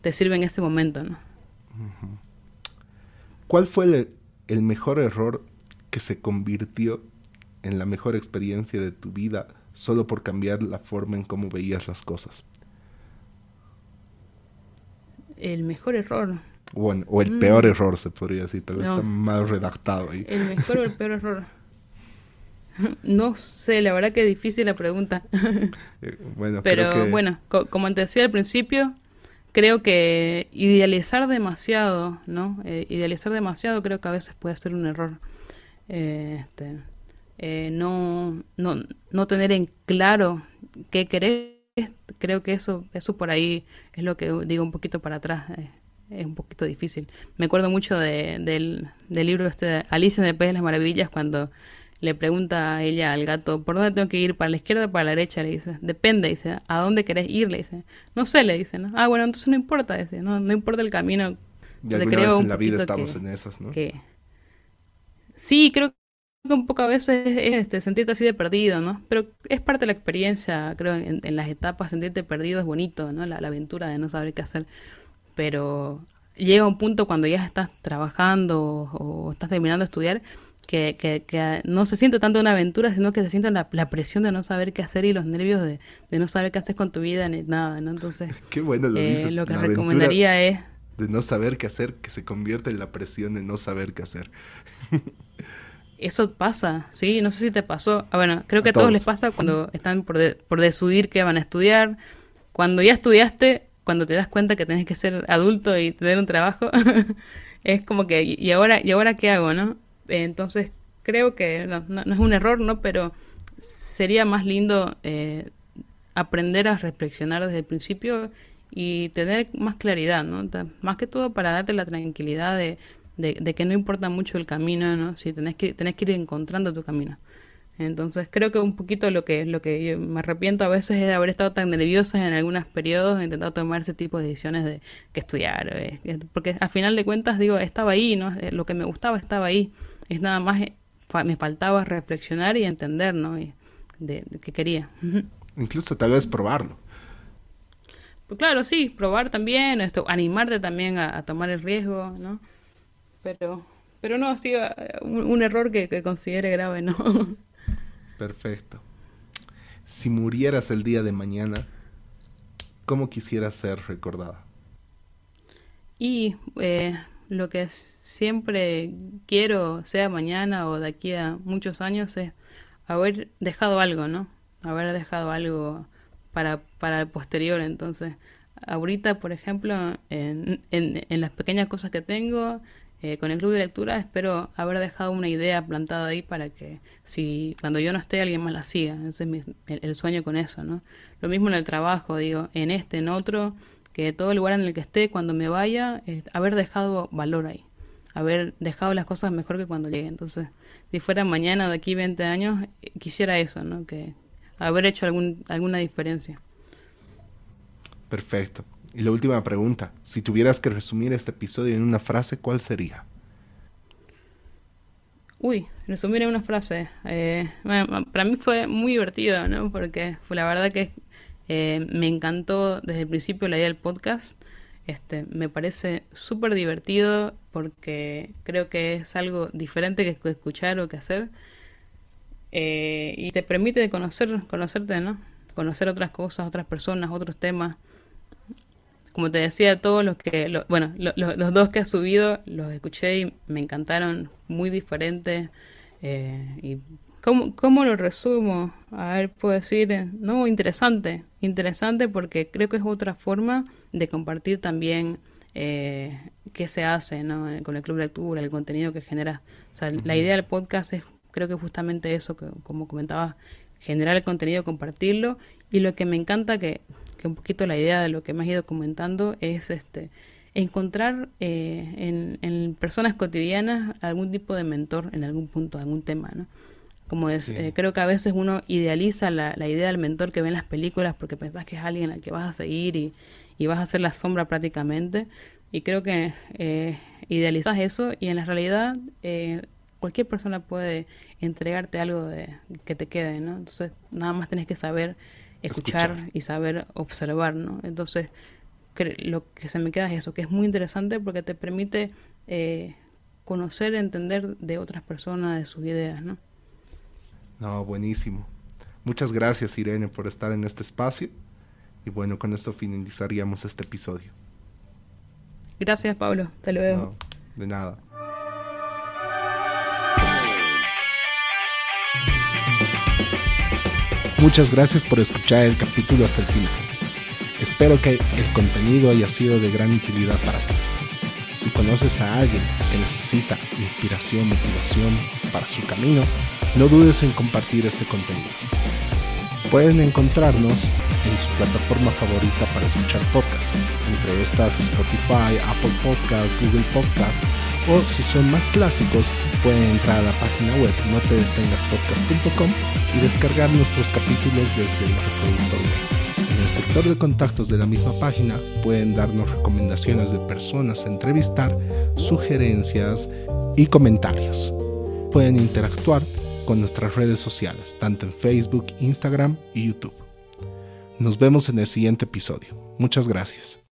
te sirve en este momento, ¿no? ¿Cuál fue el, el mejor error que se convirtió en la mejor experiencia de tu vida solo por cambiar la forma en cómo veías las cosas? El mejor error. Bueno, o el peor mm. error, se podría decir, tal vez está mal redactado ahí. El mejor o el peor error. No sé, la verdad que es difícil la pregunta. Eh, bueno, pero bueno, como te decía al principio, creo que idealizar demasiado, ¿no? Eh, idealizar demasiado creo que a veces puede ser un error. Eh, este, eh, no, no, no tener en claro qué querés, creo que eso, eso por ahí es lo que digo un poquito para atrás. Es un poquito difícil. Me acuerdo mucho de, del, del libro este de Alicia en el País de las Maravillas cuando le pregunta a ella al gato, ¿por dónde tengo que ir? ¿Para la izquierda o para la derecha? Le dice, depende, dice, ¿a dónde querés ir? Le dice, no sé, le dice, ¿no? Ah, bueno, entonces no importa, dice, no, no importa el camino. Y alguna vez en la vida estamos en esas, ¿no? Que... Sí, creo que un poco a veces es este, sentirte así de perdido, ¿no? Pero es parte de la experiencia, creo, en, las etapas, sentirte perdido es bonito, ¿no? La, la, aventura de no saber qué hacer. Pero llega un punto cuando ya estás trabajando o, estás terminando de estudiar que, que, no se siente tanto una aventura, sino que se siente la, presión de no saber qué hacer y los nervios de, no saber qué haces con tu vida ni nada, ¿no? Entonces, qué bueno lo, eh, lo que recomendaría es... De no saber qué hacer, que se convierte en la presión de no saber qué hacer. Eso pasa, ¿sí? No sé si te pasó. Ah, bueno, creo que a, todos. les pasa cuando están por, por decidir qué van a estudiar. Cuando ya estudiaste, cuando te das cuenta que tenés que ser adulto y tener un trabajo, es como que, ¿y ahora, ¿y ahora qué hago, no? Entonces, creo que no, no, es un error, ¿no? Pero sería más lindo eh, aprender a reflexionar desde el principio y tener más claridad, ¿no? Más que todo para darte la tranquilidad de de, que no importa mucho el camino, ¿no? Si tenés que, tenés que ir encontrando tu camino. Entonces creo que un poquito lo que, lo que yo me arrepiento a veces es de haber estado tan nerviosa en algunos periodos, intentado tomar ese tipo de decisiones de que estudiar, eh, porque al final de cuentas digo, estaba ahí, ¿no? Eh, lo que me gustaba estaba ahí, es nada más, eh, me faltaba reflexionar y entender, ¿no? de, de qué quería. Incluso tal vez probarlo. Pues claro, sí, probar también, esto, animarte también a, a tomar el riesgo, ¿no? pero pero no, sí, un, error que, que, considere grave, ¿no? Perfecto. Si murieras el día de mañana, ¿cómo quisieras ser recordada? Y eh, lo que siempre quiero, sea mañana o de aquí a muchos años, es haber dejado algo, ¿no? Haber dejado algo para, para el posterior. Entonces, ahorita, por ejemplo, en, en, en las pequeñas cosas que tengo, eh, con el club de lectura espero haber dejado una idea plantada ahí para que si cuando yo no esté alguien más la siga. Ese es mi, el, sueño con eso, ¿no? Lo mismo en el trabajo, digo, en este, en otro, que todo lugar en el que esté, cuando me vaya, haber dejado valor ahí. Haber dejado las cosas mejor que cuando llegue. Entonces, si fuera mañana de aquí 20 años, quisiera eso, ¿no? Que haber hecho algún, alguna diferencia. Perfecto. Y la última pregunta, si tuvieras que resumir este episodio en una frase, ¿cuál sería? Uy, resumir en una frase. Eh, para mí fue muy divertido, ¿no? Porque fue la verdad que eh, me encantó desde el principio la idea del podcast. Este, me parece súper divertido porque creo que es algo diferente que escuchar o que hacer. Eh, y te permite conocer, conocerte, ¿no? Conocer otras cosas, otras personas, otros temas como te decía, todos los que, bueno, los dos que has subido los escuché y me encantaron, muy diferentes. Eh, y ¿cómo, ¿Cómo lo resumo? A ver, puedo decir, eh, no, interesante, interesante porque creo que es otra forma de compartir también eh, qué se hace ¿no? Con el club de lectura, el contenido que genera. O sea, la idea del podcast es, creo que justamente eso, que como comentaba, generar el contenido, compartirlo. Y lo que me encanta que que un poquito la idea de lo que me has ido comentando es este encontrar eh, en, personas cotidianas algún tipo de mentor en algún punto, algún tema, ¿no? Como es, eh, creo que a veces uno idealiza la, idea del mentor que ve en las películas porque pensás que es alguien al que vas a seguir y, y vas a ser la sombra prácticamente. Y creo que eh, idealizas eso y en la realidad eh, cualquier persona puede entregarte algo de, que te quede, ¿no? Entonces nada más tenés que saber escuchar, y saber observar, ¿no? Entonces lo que se me queda es eso, que es muy interesante porque te permite eh, conocer, entender de otras personas, de sus ideas, ¿no? No, buenísimo. Muchas gracias Irene por estar en este espacio y bueno, con esto finalizaríamos este episodio. Gracias Pablo, hasta luego. de nada. Muchas gracias por escuchar el capítulo hasta el final. Espero que el contenido haya sido de gran utilidad para ti. Si conoces a alguien que necesita inspiración, motivación para su camino, no dudes en compartir este contenido. Pueden encontrarnos en su plataforma favorita para escuchar podcasts, entre estas Spotify, Apple Podcasts, Google Podcasts, o si son más clásicos, pueden entrar a la página web notedetengaspodcast.com y descargar nuestros capítulos desde el reproductor. En el sector de contactos de la misma página pueden darnos recomendaciones de personas a entrevistar, sugerencias y comentarios. Pueden interactuar con nuestras redes sociales, tanto en Facebook, Instagram y YouTube. Nos vemos en el siguiente episodio. Muchas gracias.